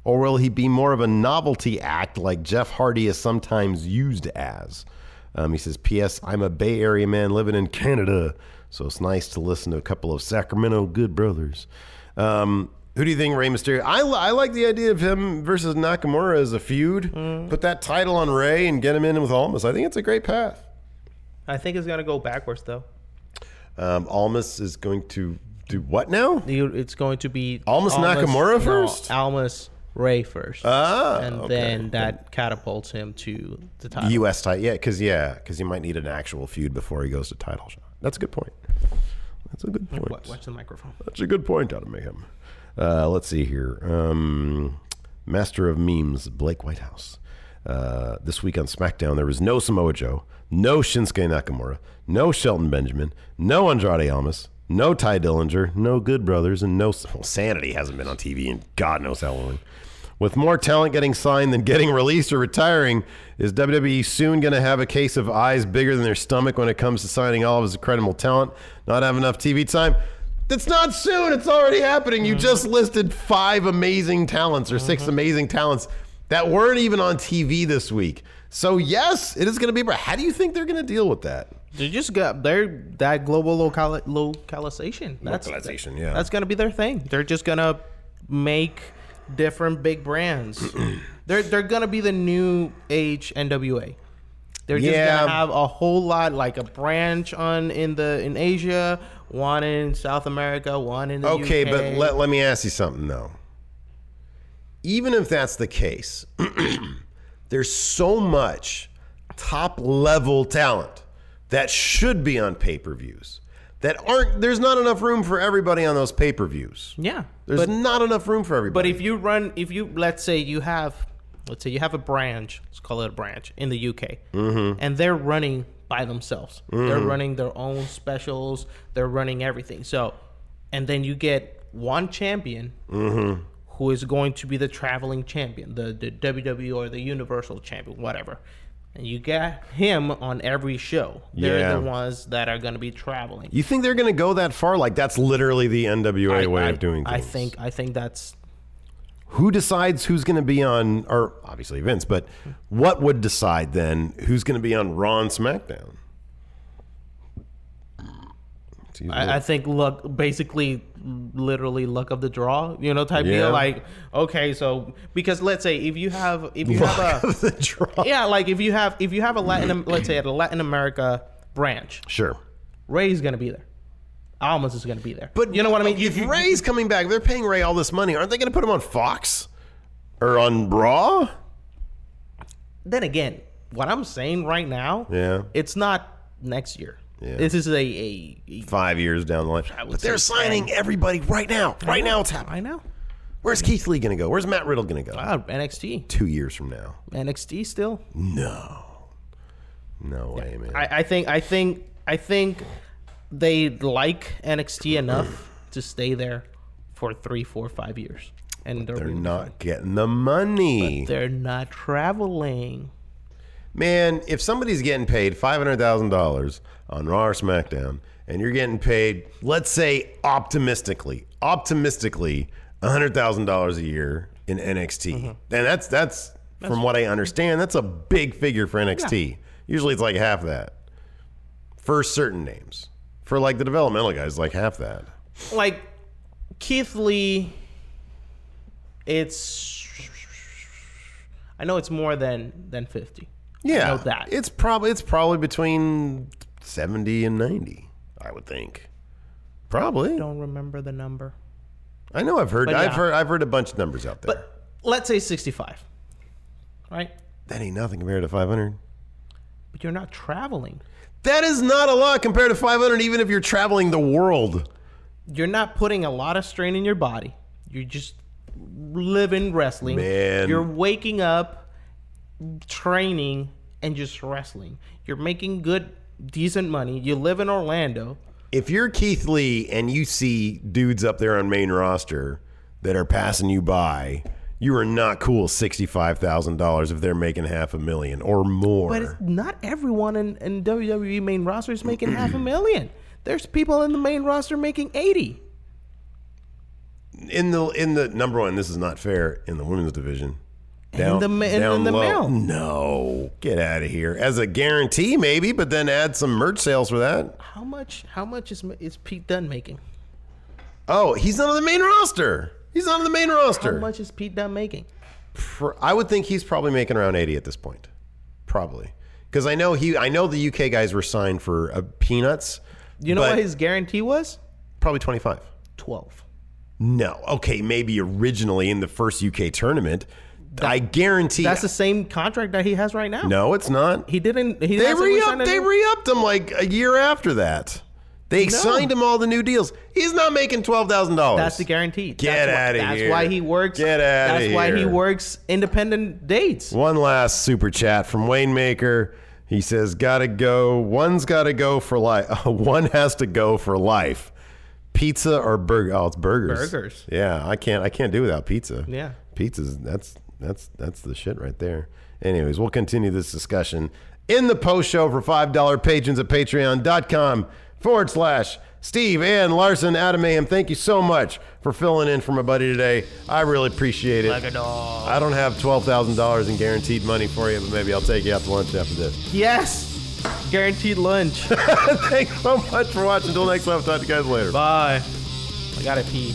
or will he be more of a novelty act like Jeff Hardy is sometimes used as? Um, he says, "P.S. I'm a Bay Area man living in Canada, so it's nice to listen to a couple of Sacramento good brothers." Um, who do you think Rey Mysterio? I, I like the idea of him versus Nakamura as a feud. Put that title on Rey and get him in with Almas. I think it's a great path. I think it's gonna go backwards though. Um, Almas is going to do what now? It's going to be Almas Nakamura no, first? Almas Rey first. Ah, and okay. then that catapults him to the title. U.S. title, yeah, because yeah, because he might need an actual feud before he goes to title shot. That's a good point. That's a good point. Watch, watch the microphone. That's a good point Adam Mayhem. Uh, let's see here. Um, Master of Memes, Blake Whitehouse. Uh, this week on SmackDown, there was no Samoa Joe, no Shinsuke Nakamura, no Shelton Benjamin, no Andrade Almas, no Tye Dillinger, no Good Brothers, and no well, Sanity hasn't been on TV in God knows how long. With more talent getting signed than getting released or retiring, is WWE soon going to have a case of eyes bigger than their stomach when it comes to signing all of his incredible talent, not have enough TV time? It's not soon. It's already happening. You just listed five amazing talents or 6 mm-hmm. amazing talents that weren't even on TV this week. So yes, it is going to be. But how do you think they're going to deal with that? They just got they're that global local localization. That's, Localization, yeah. That's gonna be their thing. They're just gonna make different big brands. they're they're gonna be the new age NWA. They're just Yeah. gonna have a whole lot like a branch on in the in Asia, one in South America, one in the Okay, UK. but let, let me ask you something though. Even if that's the case, there's so much top level talent that should be on pay per views that aren't. There's not enough room for everybody on those pay per views. yeah, There's but, not enough room for everybody. but if you run, if you let's say you have, let's say you have a branch, let's call it a branch in the UK, Mhm. and they're running by themselves. They're Mhm. running their own specials. They're running everything. So, and then you get one champion Mhm. who is going to be the traveling champion, the the WWE or the Universal champion, whatever. And you got him on every show. They're Yeah. the ones that are going to be traveling. you think they're going to go that far? Like that's literally the NWA I- way I- of doing things. I think I think that's Who decides who's going to be on, or obviously Vince, but what would decide then who's going to be on Raw and SmackDown? I, I think look basically, literally luck of the draw, you know, type Yeah. deal. Like, okay, so because let's say if you have if you Luck have a of the draw. yeah, like if you have if you have a Latin, let's say at a Latin America branch, Sure. Rey's gonna be there. Almas is gonna be there. But you know what I mean? If Rey's coming back, they're paying Rey all this money. Aren't they going to put him on Fox or on Raw? Then again, what I'm saying right now, Yeah. it's not next year. Yeah. This is a, a, a Five years down the line. But they're signing 10. everybody right now. Right now it's happening. I know. Where's Keith Lee going to go? Where's Matt Riddle going to go? Wow, NXT. Two years from now. NXT still. No. No way, man. I, I think I think I think they like NXT enough to stay there for three, four, five years, and they're, They're not getting the money. They're not traveling. Man, if somebody's getting paid five hundred thousand dollars on Raw or SmackDown, and you're getting paid, let's say optimistically, optimistically, hundred thousand dollars a year in NXT, Mm-hmm. and that's that's from what I understand, that's a big figure for NXT. Usually, it's like half that for certain names. For like the developmental guys, like half that. Like Keith Lee, it's I know it's more than than fifty. Yeah, I know that. it's probably it's probably between seventy and ninety. I would think. Probably. I don't remember the number. I know I've heard But I've yeah. heard I've heard a bunch of numbers out there. But let's say sixty-five, right? that ain't nothing compared to 500. But you're not traveling. That is not a lot compared to 500 even if you're traveling the world. You're not putting a lot of strain in your body. You're just living wrestling. Man. You're waking up, training, and just wrestling. You're making good, decent money. You live in Orlando. If you're Keith Lee and you see dudes up there on main roster that are passing you by, you are not cool $65,000 if they're making half a million or more. But it's not everyone in, in WWE main roster is making half a million. There's people in the main roster making 80. in the in the number one, this is not fair in the women's division. In the in- in the male. No, get out of here. As a guarantee, maybe, but then add some merch sales for that. How much how much is is Pete Dunne making? Oh, he's not on the main roster. He's not on the main roster. How much is Pete Dunne making? I would think he's probably making around eighty at this point, probably, because I know he. I know the UK guys were signed for uh, peanuts. You know what his guarantee was? probably twenty five. 12. No, okay, maybe originally in the first UK tournament. I guarantee. That's the same contract that he has right now. no, it's not. He didn't he They re upped. They re upped him like a year after that. They No. signed him all the new deals. He's not making twelve thousand dollars. That's the guarantee. Get that's why- outta That's why he works. Get outta That's why he works independent dates. One last super chat from Wayne Maker. He says, "Gotta go. One's gotta go for life. One has to go for life. Pizza or burger? Oh, it's burgers. Burgers. Yeah, I can't. I can't do without pizza. Yeah. pizza's that's that's that's the shit right there. Anyways, we'll continue this discussion in the post show for five dollar patrons at Patreon.com forward slash Steve and Larson, Adam Mayhem, thank you so much for filling in for my buddy today. I really appreciate it. Like a dog. I don't have twelve thousand dollars in guaranteed money for you, but maybe I'll take you out to lunch after this. Yes. Guaranteed lunch. Thanks so much for watching. Until next time, talk to you guys later. Bye. I gotta pee.